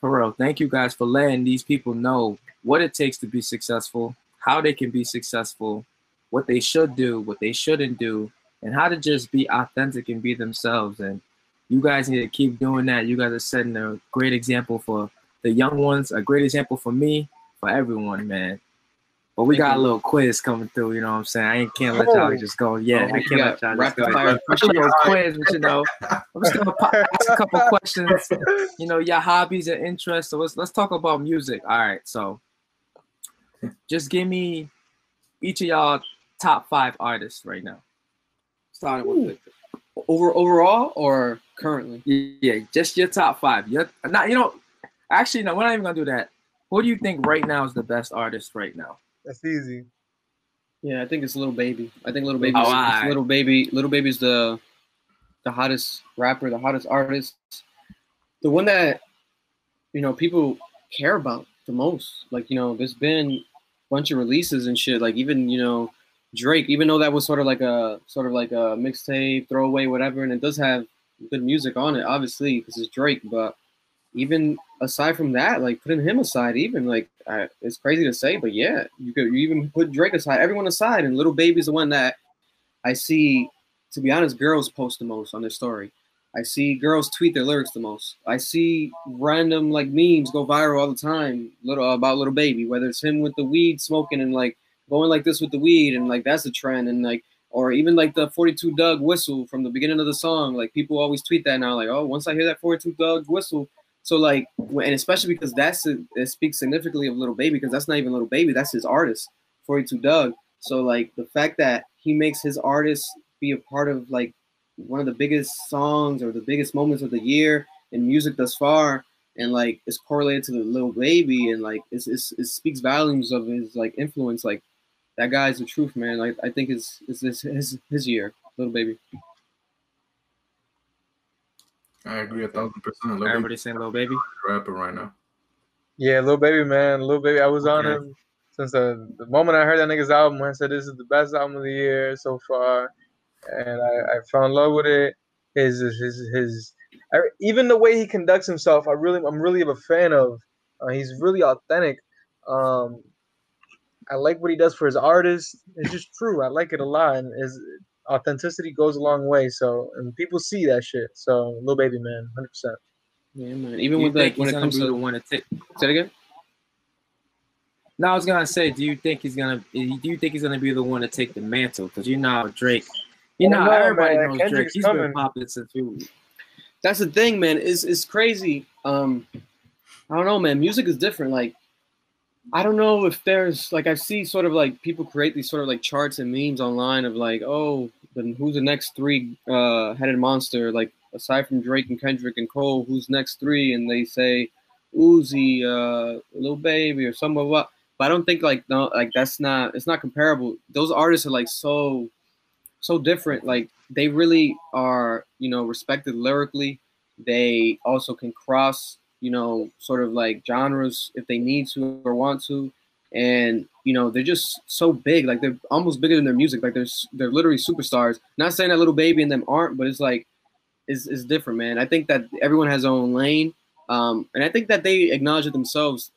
for real. Thank you guys for letting these people know what it takes to be successful, how they can be successful, what they should do, what they shouldn't do, and how to just be authentic and be themselves. And you guys need to keep doing that. You guys are setting a great example for the young ones, a great example for me, for everyone, man. But we Thank got a little quiz coming through, you know what I'm saying? I ain't can't let y'all Oh. just go. Yeah, Oh, I can't let y'all just go. fire little quiz, but you know, I'm just gonna pop, ask a couple questions. You know, your hobbies and interests. So let's let's talk about music. All right, so just give me each of y'all top five artists right now. Starting with Victor. Over overall or currently? Yeah, just your top five. Your, not you know, actually no, we're not even gonna do that. Who do you think right now is the best artist right now? That's easy. Yeah, I think it's Little Baby. I think Little oh, Baby. Oh, is alright. Little Baby. Little Baby's the the hottest rapper, the hottest artist, the one that you know people care about the most. Like you know, there's been a bunch of releases and shit. Like even you know Drake, even though that was sort of like a sort of like a mixtape, throwaway, whatever, and it does have good music on it, obviously because it's Drake. But even aside from that, like putting him aside, even like I, it's crazy to say, but yeah, you could you even put Drake aside, everyone aside, and Little Baby's the one that I see. To be honest, girls post the most on their story. I see girls tweet their lyrics the most. I see random like memes go viral all the time, little about Little Baby, whether it's him with the weed smoking and like going like this with the weed, and like that's a trend, and like or even like the 42 Dugg whistle from the beginning of the song. Like people always tweet that now, like oh, once I hear that 42 Dugg whistle, so like, and especially because that's it speaks significantly of Little Baby because that's not even Little Baby, that's his artist, 42 Dugg. So like the fact that he makes his artist be a part of like one of the biggest songs or the biggest moments of the year in music thus far, and like it's correlated to the Little Baby, and like it's, it's, it speaks volumes of his like influence. Like that guy's the truth, man. Like I think it's it's his his, his year, Little Baby. I agree a thousand percent. Lil Everybody saying little baby. Baby's a rapper right now. Yeah, little baby, man, little baby. I was on Okay. him since the, the moment I heard that nigga's album. I said this is the best album of the year so far, and I, I fell in love with it. His his his, I, even the way he conducts himself, I really I'm really a fan of. Uh, he's really authentic. Um, I like what he does for his artists. It's just true. I like it a lot, and his authenticity goes a long way. So and people see that shit. So little baby, man, hundred percent. Yeah, man. Even with like when it comes to the one to take? say it again. No, I was gonna say, do you think he's gonna? Do you think he's gonna be the one to take the mantle? Because you know how Drake. You I know don't know, everybody man. knows Drake. Kendrick's He's coming. been popping since we. that's the thing, man. Is it's crazy. Um, I don't know, man. Music is different. Like, I don't know if there's like I see sort of like people create these sort of like charts and memes online of like, oh, then who's the next three uh headed monster? Like aside from Drake and Kendrick and Cole, who's next three? And they say Uzi, uh, Lil Baby, or some of what. But I don't think like no, like that's not. It's not comparable. Those artists are like so so different. Like they really are, you know, respected lyrically. They also can cross, you know, sort of like genres if they need to or want to. and you know they're just so big. Like they're almost bigger than their music. Like they're they're literally superstars. Not saying that little baby and them aren't, but it's like is is different, man. I think that everyone has their own lane, um, and I think that they acknowledge it themselves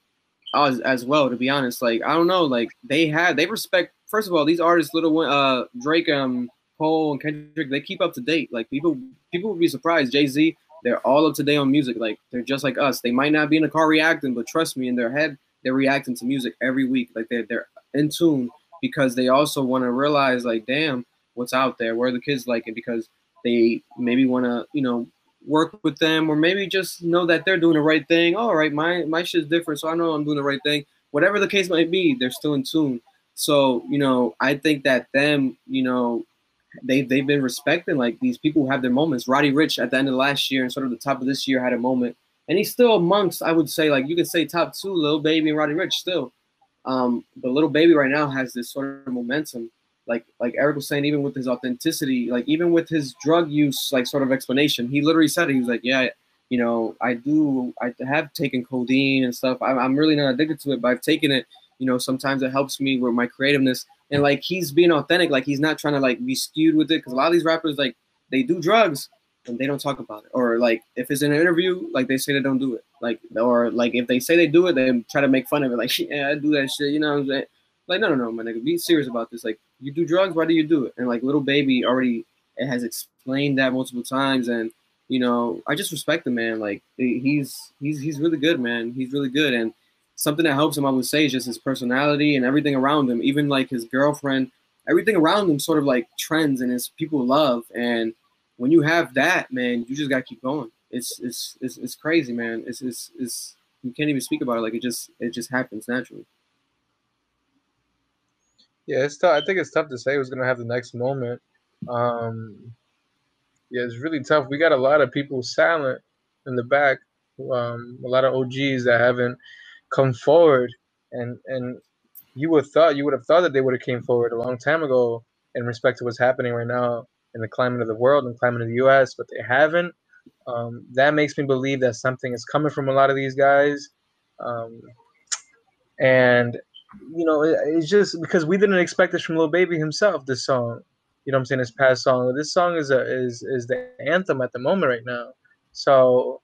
as, as well. To be honest, like I don't know, like they have they respect. First of all, these artists, little uh Drake, um, Cole, and Kendrick, they keep up to date. Like people, people would be surprised. Jay Z, they're all up to date on music. Like they're just like us. They might not be in the car reacting, but trust me, in their head, they're reacting to music every week. Like they're they're in tune because they also want to realize, like, damn, what's out there? Where the kids like it? Because they maybe want to, you know, work with them, or maybe just know that they're doing the right thing. All right, my my shit's different, so I know I'm doing the right thing. Whatever the case might be, they're still in tune. So you know, I think that them, you know, they they've been respecting like these people who have their moments. Roddy Ricch at the end of last year and sort of the top of this year had a moment, and he's still amongst. I would say like you could say top two, Lil Baby and Roddy Ricch still. Um, but Lil Baby right now has this sort of momentum like like Eric was saying, even with his authenticity, like even with his drug use, like sort of explanation, he literally said. He was like, "Yeah, you know, I do, I have taken codeine and stuff. I'm, I'm really not addicted to it, but I've taken it. You know, sometimes it helps me with my creativeness. And like he's being authentic, like he's not trying to like be skewed with it, because a lot of these rappers like they do drugs and they don't talk about it, or like if it's in an interview, like they say they don't do it, like or like if they say they do it, they try to make fun of it, like yeah, I do that shit, you know what I'm saying? Like no, no, no, my nigga, be serious about this, like you do drugs, why do you do it? And like Lil Baby already has explained that multiple times, and you know, I just respect the man. Like he's he's he's really good, man. He's really good, and something that helps him, I would say, is just his personality and everything around him. Even like his girlfriend, everything around him sort of like trends and his people love. And when you have that, man, you just gotta keep going. It's it's it's, it's crazy, man. It's, it's it's you can't even speak about it. Like it just it just happens naturally. Yeah, it's tough. I think it's tough to say who's gonna have the next moment. Um, yeah, it's really tough. We got a lot of people silent in the back. Um, a lot of OGs that haven't come forward, and and you would thought you would have thought that they would have came forward a long time ago in respect to what's happening right now in the climate of the world and climate of the U.S., but they haven't. Um, that makes me believe that something is coming from a lot of these guys, um, and you know, it, it's just because we didn't expect this from Lil Baby himself. This song, you know, I'm saying his past song. This song is a is is the anthem at the moment right now. So,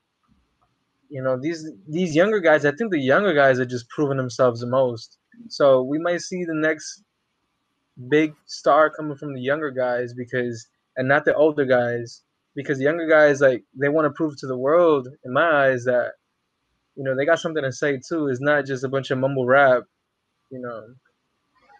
you know, these these younger guys. I think the younger guys are just proving themselves the most. So we might see the next big star coming from the younger guys because, and not the older guys, because the younger guys like they want to prove to the world, in my eyes, that you know they got something to say too. It's not just a bunch of mumble rap you know.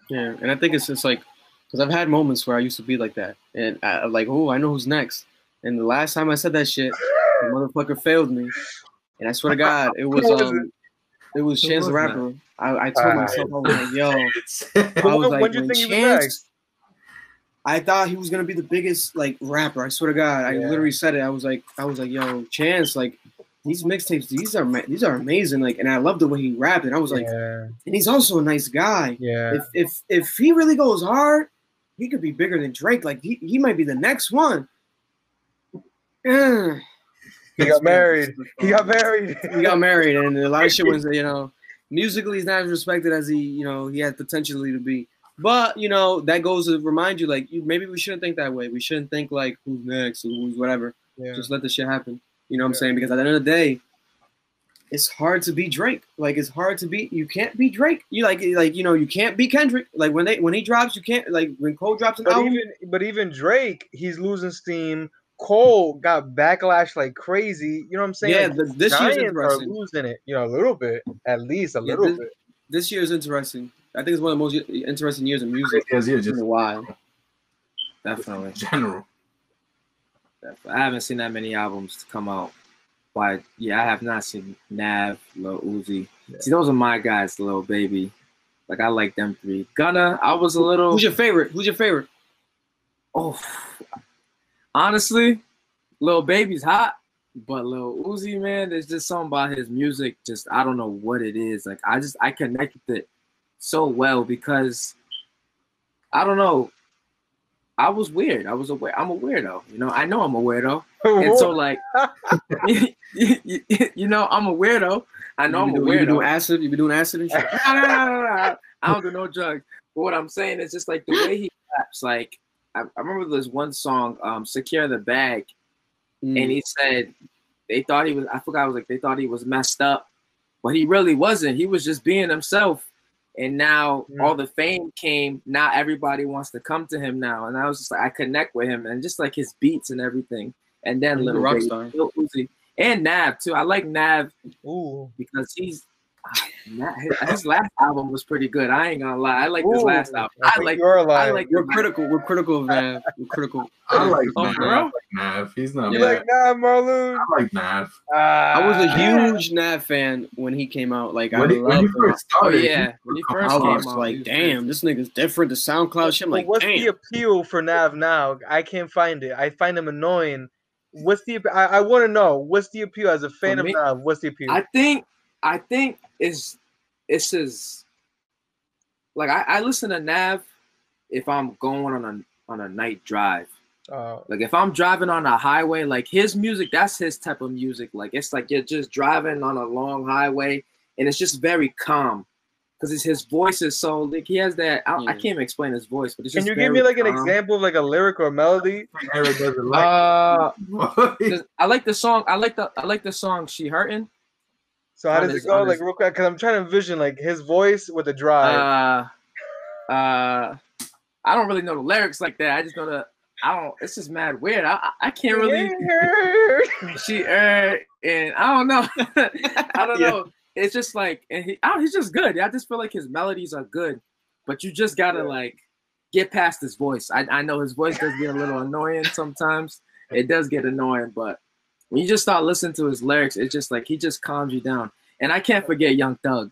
Yeah, and I think it's just like because I've had moments where I used to be like that, and I, like, oh, I know who's next. And the last time I said that shit, the motherfucker failed me, and I swear to God, it was um, it was Chance the Rapper. I, I told myself, I was like, yo, I was like, when, when Chance, I thought he was gonna be the biggest like rapper. I swear to God, I yeah. literally said it. I was like, I was like, yo, Chance, like these mixtapes, these are these are amazing. Like, and I love the way he rapped. And I was like, yeah. and he's also a nice guy. Yeah. If if if he really goes hard, he could be bigger than Drake. Like he, he might be the next one. he got married. He got married. he got married, and a lot of shit was you know musically he's not as respected as he you know he had potentially to be. But you know that goes to remind you like you, maybe we shouldn't think that way. We shouldn't think like who's next or who's whatever. Yeah. Just let the shit happen. You know what I'm saying? Because at the end of the day, it's hard to be Drake. Like it's hard to be. You can't be Drake. You like like you know you can't be Kendrick. Like when they when he drops, you can't like when Cole drops an but album. Even, but even Drake, he's losing steam. Cole got backlash like crazy. You know what I'm saying? Yeah, like, the, this year's interesting. Are losing it, you know, a little bit, at least a yeah, little this, bit. This year is interesting. I think it's one of the most interesting years in music yes, yeah, just, in a while. Definitely, general. I haven't seen that many albums to come out. But yeah, I have not seen Nav, Lil Uzi. Yeah. See, those are my guys, Lil Baby. Like I like them three. Gunna, I was a little. Who's your favorite? Who's your favorite? Oh, honestly, Lil Baby's hot, but Lil Uzi, man, there's just something about his music. Just I don't know what it is. Like I just I connect with it so well because I don't know I was weird. I was a weird. I'm a weirdo. You know, I know I'm a weirdo, and so like, you, know, I'm a weirdo. I know I'm a doing, you be doing acid. You be doing acid and shit. no, no, no, no, no. I don't do no drugs. But what I'm saying is just like the way he raps. Like I, I remember there's one song, um, "Secure the Bag," Mm. and he said they thought he was. I forgot. I was like they thought he was messed up, but he really wasn't. He was just being himself. And now Mm. all the fame came. Now everybody wants to come to him now, and I was just like I connect with him, and just like his beats and everything. And then He's little rock Baby, star. Lil Uzi, and Nav too. I like Nav Ooh. because he's his, his last album was pretty good. I ain't gonna lie. I like this last album. I I like. you're I like. We're critical. We're critical of that. We're critical. I like Oh, Nav. bro? Nav. He's not You like nah, Marlon? I like Nav. Ah, I was a huge Nav fan when he came out. Like I When he, when he loved him. first Oh started, yeah, when he first I came was out, like, damn, this nigga's different. The SoundCloud shit. I'm like, what's damn. the appeal for Nav now? I can't find it. I find him annoying. What's the? I, I want to know. What's the appeal as a fan of Nav? What's the appeal? I think I think it's it's his like I, I listen to Nav if I'm going on a on a night drive. Uh, Like if I'm driving on a highway, like his music, that's his type of music. Like it's like you're just driving on a long highway and it's just very calm. Because his voice is so like he has that I, I can't even explain his voice, but it's can you give me like an example of like a lyric or a melody? Eric doesn't like. Uh, I like the song. I like the I like the song "She Hurtin'." So how does his- it go? Like his- real quick, because I'm trying to envision like his voice with the drive. Uh, uh, I don't really know the lyrics like that. I just know the. I don't. It's just mad weird. I I- can't really. She uh, and I don't know. I don't Yeah. know. It's just like, and he, don't, he's just good. I just feel like his melodies are good, but you just gotta Yeah. like get past his voice. I I know his voice does get a little annoying sometimes. It does get annoying, but when you just start listening to his lyrics, it's just like he just calms you down. And I can't forget Young Thug.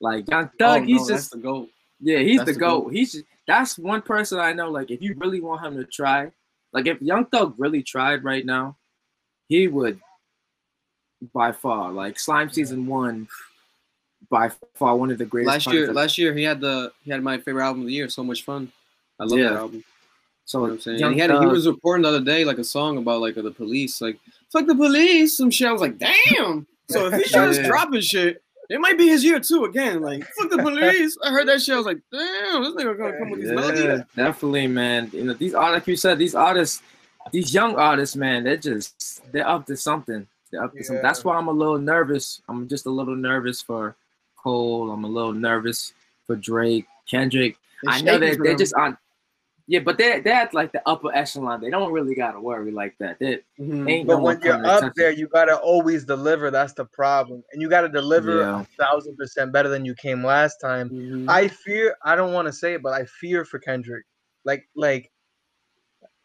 Like Young oh, Thug, Oh, he's no, just the goat. yeah, he's That's the the goat. goat. He's just, that's one person I know. Like, if you really want him to try, like if Young Thug really tried right now, he would by far. Like Slime Season One, by far one of the greatest. Last year, last year he had the he had my favorite album of the year. So much fun. I love Yeah. that album. You so know what I'm saying? And he had he was reporting the other day like a song about like the police, like fuck the police, some shit. I was like, damn. So if he's just Yeah. dropping shit, it might be his year too. Again, like fuck the police. I heard that shit. I was like, damn, this nigga gonna come with these yeah, melodies. definitely, man. You know these artists. Like you said these artists, these young artists, man. They're just they're up to something. They're up to something. That's why I'm a little nervous. I'm just a little nervous for Cole. I'm a little nervous for Drake, Kendrick. I know that for they're just on. Yeah, but they're they're at like the upper echelon. They don't really gotta worry like that. They Mhm. ain't But when you're up to there, you gotta always deliver. That's the problem, and you gotta deliver Yeah. a thousand percent better than you came last time. Mhm. I fear. I don't want to say it, but I fear for Kendrick. Like, like,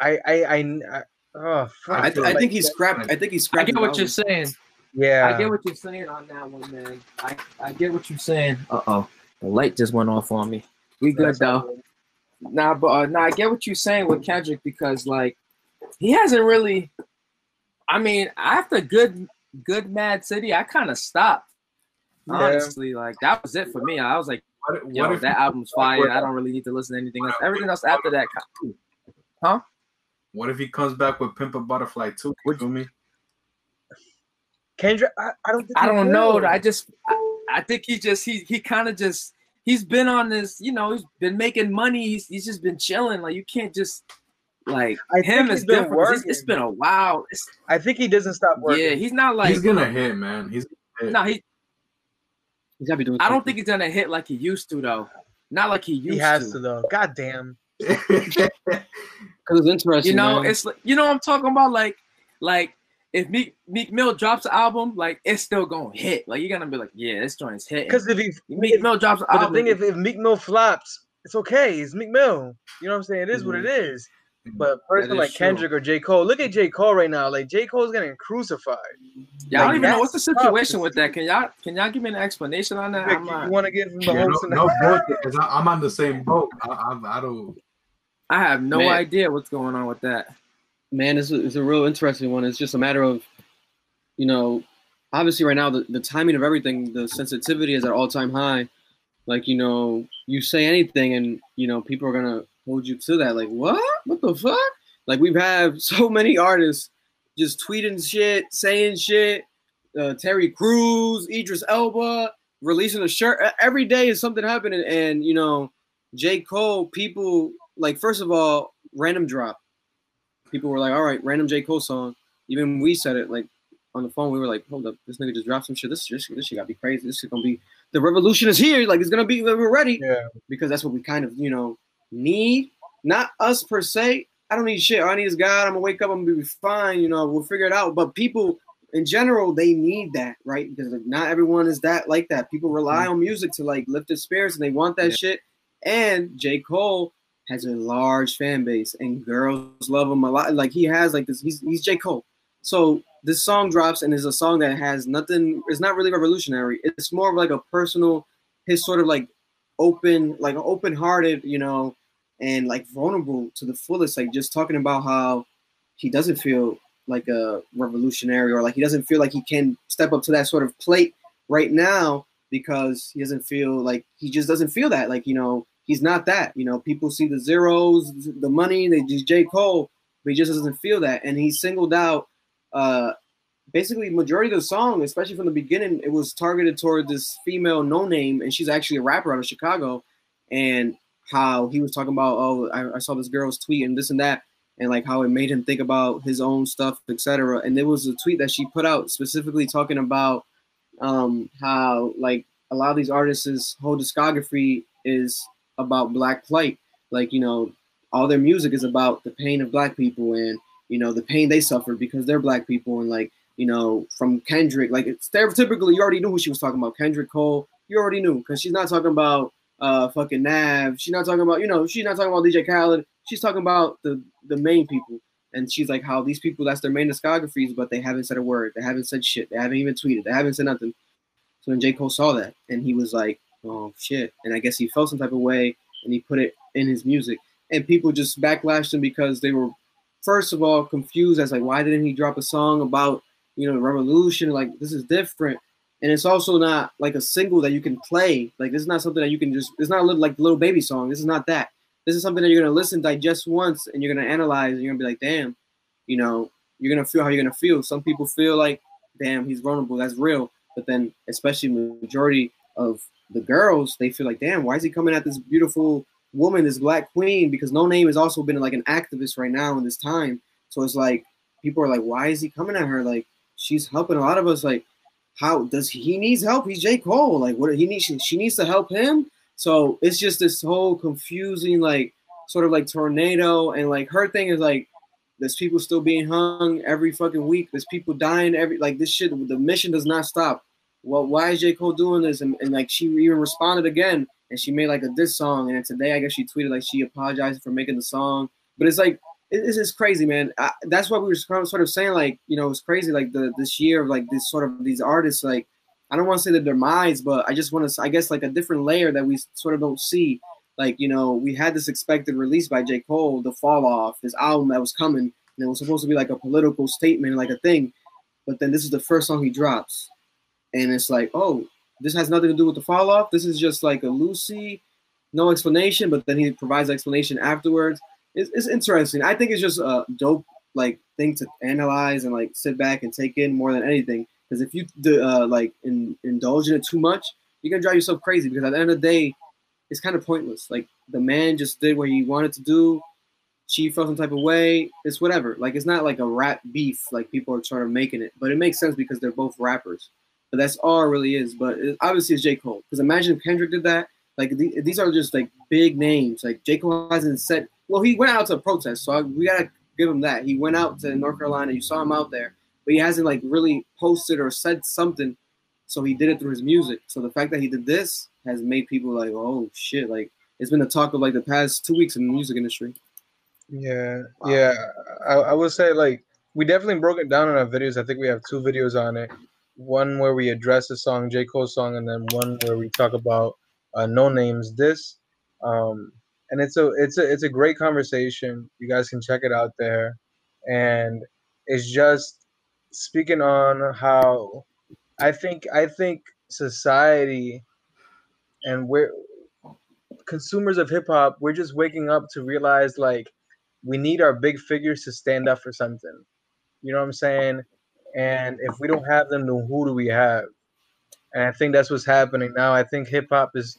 I, I, I, I oh, fuck. I, feel I like think he's scrapped. I think he's I get what you're saying. yeah. I get what you're saying on that one, man. I, I get what you're saying. Uh oh, the light just went off on me. We good That's though. All good. Nah, but uh, nah, I get what you're saying with Kendrick because like he hasn't really. I mean, after good good Mad City, I kind of stopped. Yeah. Honestly, like that was it for me. I was like, What, what yo, if that album's fire. I don't really need to listen to anything else. Everything else after that, huh? what if he comes back with Pimp a Butterfly too? You Would- feel me? Kendrick, I, I don't. Think I don't will. know. I just, I, I think he just he he kind of just he's been on this. You know, he's been making money. He's, he's just been chilling. Like you can't just like I him think is he's been different. 'cause It's, it's working. been a while. It's, I think he doesn't stop working. yeah, he's not like he's gonna hit, man. He's gonna no. He He's gotta be doing. I don't think he's gonna hit like he used to though. Not like he used he has to. to though. God damn. because it's interesting. You know, man. it's like you know what I'm talking about. Like like if Meek Meek Mill drops an album, like it's still gonna hit. Like you're gonna be like, yeah, this joint's hitting. Because if he, Meek Mill drops an but the thing, if, if Meek Mill flops, it's okay. It's Meek Mill. You know what I'm saying? It is what it mm-hmm. is. But a person is like true. Kendrick or J. Cole, look at J. Cole right now. Like J. Cole's getting crucified. Yeah, I don't even know what's the sucks. situation with that. Can y'all can y'all give me an explanation on that? Vic, I'm you, want to give him the Yeah, whole no, scenario? no bullshit, 'cause I, I'm on the same boat. I, I, I don't. I have no Man. idea what's going on with that. Man, it's a, a real interesting one. It's just a matter of, you know, obviously right now the, the timing of everything, the sensitivity is at all time high. Like you know, you say anything and you know people are gonna hold you to that. Like, what? What the fuck? Like, we've had so many artists just tweeting shit, saying shit. Uh, Terry Crews, Idris Elba releasing a shirt. Every day is something happening. And, you know, J. Cole, people, like, first of all, random drop. People were like, all right, random J. Cole song. Even we said it, like, on the phone, we were like, hold up, this nigga just dropped some shit. This, this, this shit gotta be crazy. This is gonna be, the revolution is here. Like, it's gonna be, we're ready. Yeah. Because that's what we kind of, you know, need. Not us per se. I don't need shit. All I need is God. I'm gonna wake up. I'm gonna be fine. You know, we'll figure it out. But people in general, they need that, right? Because like, not everyone is that like that. People rely on music to like lift their spirits, and they want that Yeah. shit. And J. Cole has a large fan base, and girls love him a lot. Like he has like this. He's he's J. Cole. So this song drops, and is a song that has nothing. It's not really revolutionary. It's more of like a personal, his sort of like open, like open-hearted, you know, and like vulnerable to the fullest. Like just talking about how he doesn't feel like a revolutionary or like he doesn't feel like he can step up to that sort of plate right now because he doesn't feel like he just doesn't feel that like you know he's not that you know. People see the zeros the money they just j. Cole but he just doesn't feel that. And he singled out uh basically majority of the song especially from the beginning it was targeted toward this female Noname and she's actually a rapper out of chicago. And how he was talking about oh i, I saw this girl's tweet and this and that and like how it made him think about his own stuff, etc. And there was a tweet that she put out specifically talking about um, how like a lot of these artists' whole discography is about black plight. Like you know, all their music is about the pain of black people and you know the pain they suffered because they're black people and like you know from Kendrick, like it's stereotypically you already knew who she was talking about. Kendrick Cole, you already knew because she's not talking about uh fucking Nav. She's not talking about you know she's not talking about DJ Khaled. She's talking about the the main people. And she's like, how these people, that's their main discographies, but they haven't said a word. They haven't said shit. They haven't even tweeted. They haven't said nothing. So then J. Cole saw that and he was like, oh shit. And I guess he felt some type of way and he put it in his music. And people just backlashed him because they were, first of all, confused as like, why didn't he drop a song about, you know, revolution? Like, this is different. And it's also not like a single that you can play. Like, this is not something that you can just, it's not a little, like the Lil Baby song. This is not that this is something that you're gonna listen, digest once, and you're gonna analyze, and you're gonna be like, damn, you know, you're gonna feel how you're gonna feel. Some people feel like, damn, he's vulnerable, that's real. But then, especially majority of the girls, they feel like, damn, why is he coming at this beautiful woman, this black queen? Because Noname has also been like an activist right now in this time. So it's like people are like, why is he coming at her? Like she's helping a lot of us. Like, how does he needs help? He's J Cole. Like, what he needs? She needs to help him. So it's just this whole confusing, like, sort of like tornado. And like her thing is like, there's people still being hung every fucking week. There's people dying every like this shit. The mission does not stop. Well, why is J Cole doing this? And, and like she even responded again, and she made like a diss song. And then today, I guess she tweeted like she apologized for making the song. But it's like it- it's crazy, man. I, that's what we were sort of saying. Like you know, it's crazy. Like the this year of like this sort of these artists like I don't want to say the demise, but I just want to, I guess, like a different layer that we sort of don't see. Like, you know, we had this expected release by J. Cole, The Fall Off, this album that was coming, and it was supposed to be like a political statement, like a thing. But then this is the first song he drops. And it's like, oh, this has nothing to do with The Fall Off. This is just like a loosie, no explanation, but then he provides explanation afterwards. It's, it's interesting. I think it's just a dope, like, thing to analyze and, like, sit back and take in more than anything. Because if you uh, like in, indulge in it too much, you're gonna drive yourself crazy. Because at the end of the day, it's kind of pointless. Like the man just did what he wanted to do. She felt some type of way. It's whatever. Like it's not like a rap beef. Like people are trying to making it, but it makes sense because they're both rappers. But that's all it really is. But it, obviously, it's J Cole. Because imagine if Kendrick did that. Like the, these are just like big names. Like J Cole hasn't said. Well, he went out to protest, so I, we gotta give him that. He went out to North Carolina. You saw him out there but he hasn't like really posted or said something. So he did it through his music. So the fact that he did this has made people like, oh shit, like it's been the talk of like the past two weeks in the music industry. Yeah, yeah. I, I would say like we definitely broke it down in our videos. I think we have two videos on it. One where we address a song J Cole song, and then one where we talk about uh, Noname's this. Um, and it's a it's a it's a great conversation. You guys can check it out there, and it's just speaking on how I think I think society and where consumers of hip hop, we're just waking up to realize like we need our big figures to stand up for something. You know what I'm saying? And if we don't have them, then who do we have? And I think that's what's happening now. I think hip hop is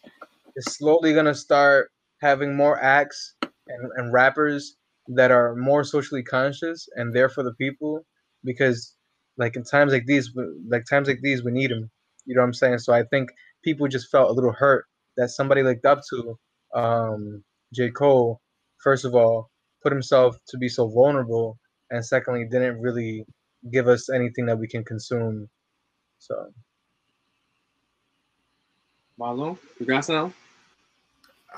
is slowly gonna start having more acts and, and rappers that are more socially conscious and there for the people because like in times like these like times like these we need them you know what i'm saying so i think people just felt a little hurt that somebody looked up to um j cole first of all put himself to be so vulnerable and secondly didn't really give us anything that we can consume so Marlon, you got something?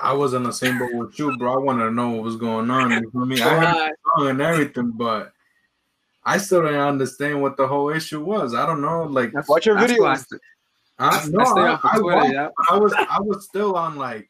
I was in the same boat with you, bro. I wanted to know what was going on. You feel me? I heard the song and everything, but I still didn't understand what the whole issue was. I don't know, like Watch your that's videos. I, I, no, I stay I, off I Twitter, watched, yeah. I was I was still on like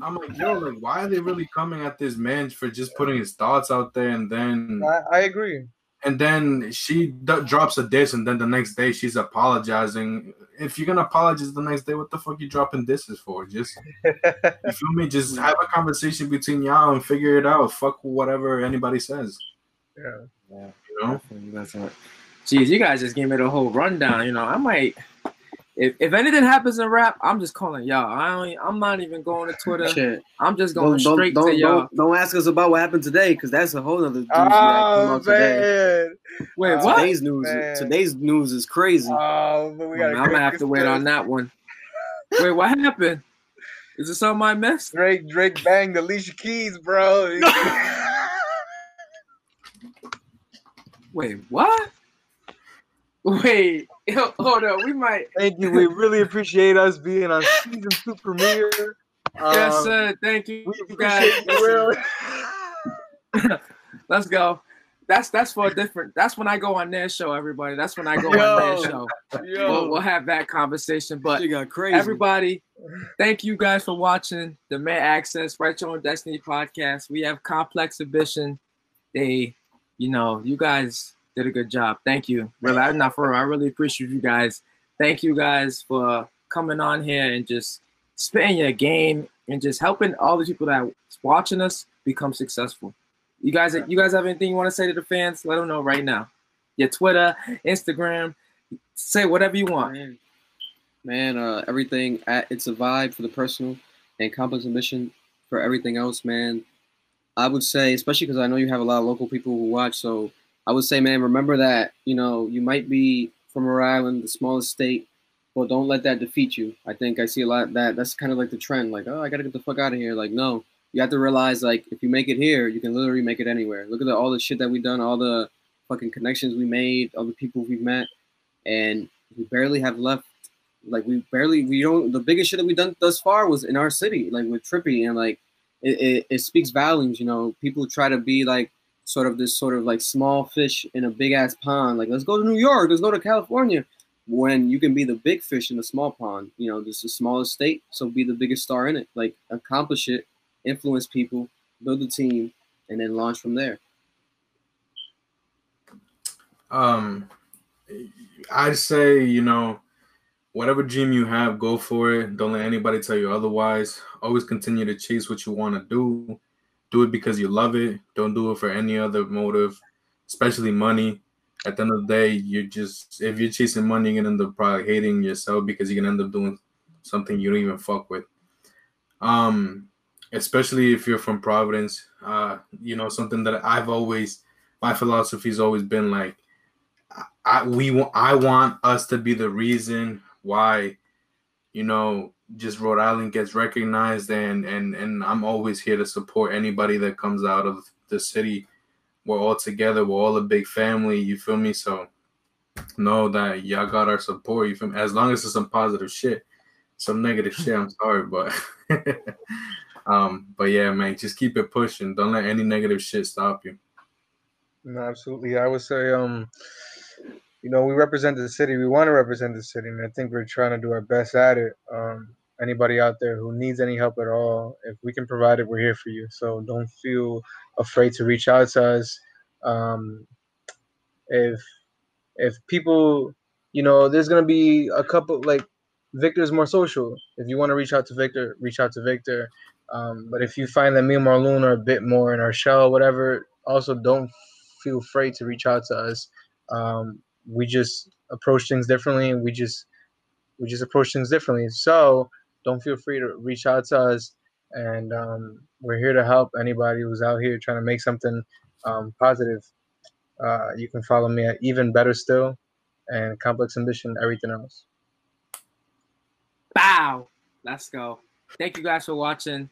I'm like, yo, like why are they really coming at this man for just putting his thoughts out there and then i, I agree and then she d- drops a diss and then the next day she's apologizing. If you're gonna apologize the next day, what the fuck you dropping disses for? Just you feel me? Just have a conversation between y'all and figure it out. Fuck whatever anybody says. yeah yeah, You know? That's right. Jeez, you guys just gave me the whole rundown. You know, I might. If, if anything happens in rap, I'm just calling y'all. I don't, I'm not even going to Twitter. Shit. I'm just going Don't, don't, straight don't, to y'all. don't, don't ask us about what happened today, because that's a whole other doozy that came oh out today. Wait, Uh, what? Today's news, man. today's news is crazy. oh but we I'm gonna have to wait on that one. Wait, what happened? Is it something I missed? Drake, Drake banged Alicia Keys, bro. Wait, what? Wait, hold on. We might. Thank you. We really appreciate us being on season two premiere. yes, Um, sir. Thank you, We appreciate you, Will. Let's go. That's that's for a different. That's when I go on their show, everybody. That's when I go Yo. on their show. Yo. We'll, we'll have that conversation. But Shit got crazy. everybody, thank you guys for watching Demand Access Right Your Own Destiny podcast. We have Complex Ambition. They, you know, you guys did a good job. Thank you. Really, I'm not for real. I really appreciate you guys. Thank you guys for coming on here and just spitting your game and just helping all the people that watching us become successful. You guys, you guys have anything you want to say to the fans? Let them know right now. Your Twitter, Instagram, say whatever you want. Man, man uh, everything at it's a vibe for the personal and complex ambition for everything else, man. I would say, especially because I know you have a lot of local people who watch, so I would say, man, remember that you know you might be from Rhode Island, the smallest state, but don't let that defeat you. I think I see a lot that. That's kind of like the trend, like, oh, I gotta get the fuck out of here. Like, no, you have to realize, like, if you make it here, you can literally make it anywhere. Look at the, all the shit that we've done, all the fucking connections we made, all the people we've met, and we barely have left. Like, we barely, we don't. The biggest shit that we've done thus far was in our city, like with Trippie, and like, it, it, it speaks volumes. You know, people try to be like sort of this sort of like small fish in a big ass pond. Like, let's go to New York, let's go to California. When you can be the big fish in the small pond, you know, this is the smallest state, so be the biggest star in it. Like, accomplish it, influence people, build a team, and then launch from there. Um, I'd say you know, whatever dream you have, go for it. Don't let anybody tell you otherwise. Always continue to chase what you want to do. Do it because you love it. Don't do it for any other motive, especially money. At the end of the day, you're just if you're chasing money, you're gonna end up probably hating yourself because you're gonna end up doing something you don't even fuck with. Um, especially if you're from Providence, uh, you know something that I've always my philosophy's always been like I we I want us to be the reason why you know just Rhode Island gets recognized and and and I'm always here to support anybody that comes out of the city. We're all together, we're all a big family, you feel me? So know that y'all got our support, you feel me? As long as it's some positive shit. Some negative shit, I'm sorry, but um but yeah, man, just keep it pushing. Don't let any negative shit stop you. No, absolutely. I would say, um, you know, we represent the city. We want to represent the city, and I think we're trying to do our best at it. Um, anybody out there who needs any help at all, if we can provide it, we're here for you. So don't feel afraid to reach out to us. Um, if if people, you know, there's gonna be a couple like Victor's more social. If you want to reach out to Victor, reach out to Victor. Um, but if you find that me and Marlon are a bit more in our shell, whatever, also don't feel afraid to reach out to us. Um, we just approach things differently, we just we just approach things differently. So don't feel free to reach out to us, and um, we're here to help anybody who's out here trying to make something um, positive. Uh, you can follow me at even better still, and complex ambition, everything else. Bow. Let's go. Thank you guys for watching.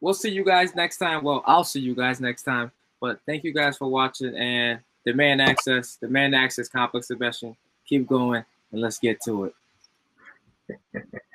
We'll see you guys next time. Well, I'll see you guys next time. But thank you guys for watching and demand access, demand access complex ambition. Keep going and let's get to it.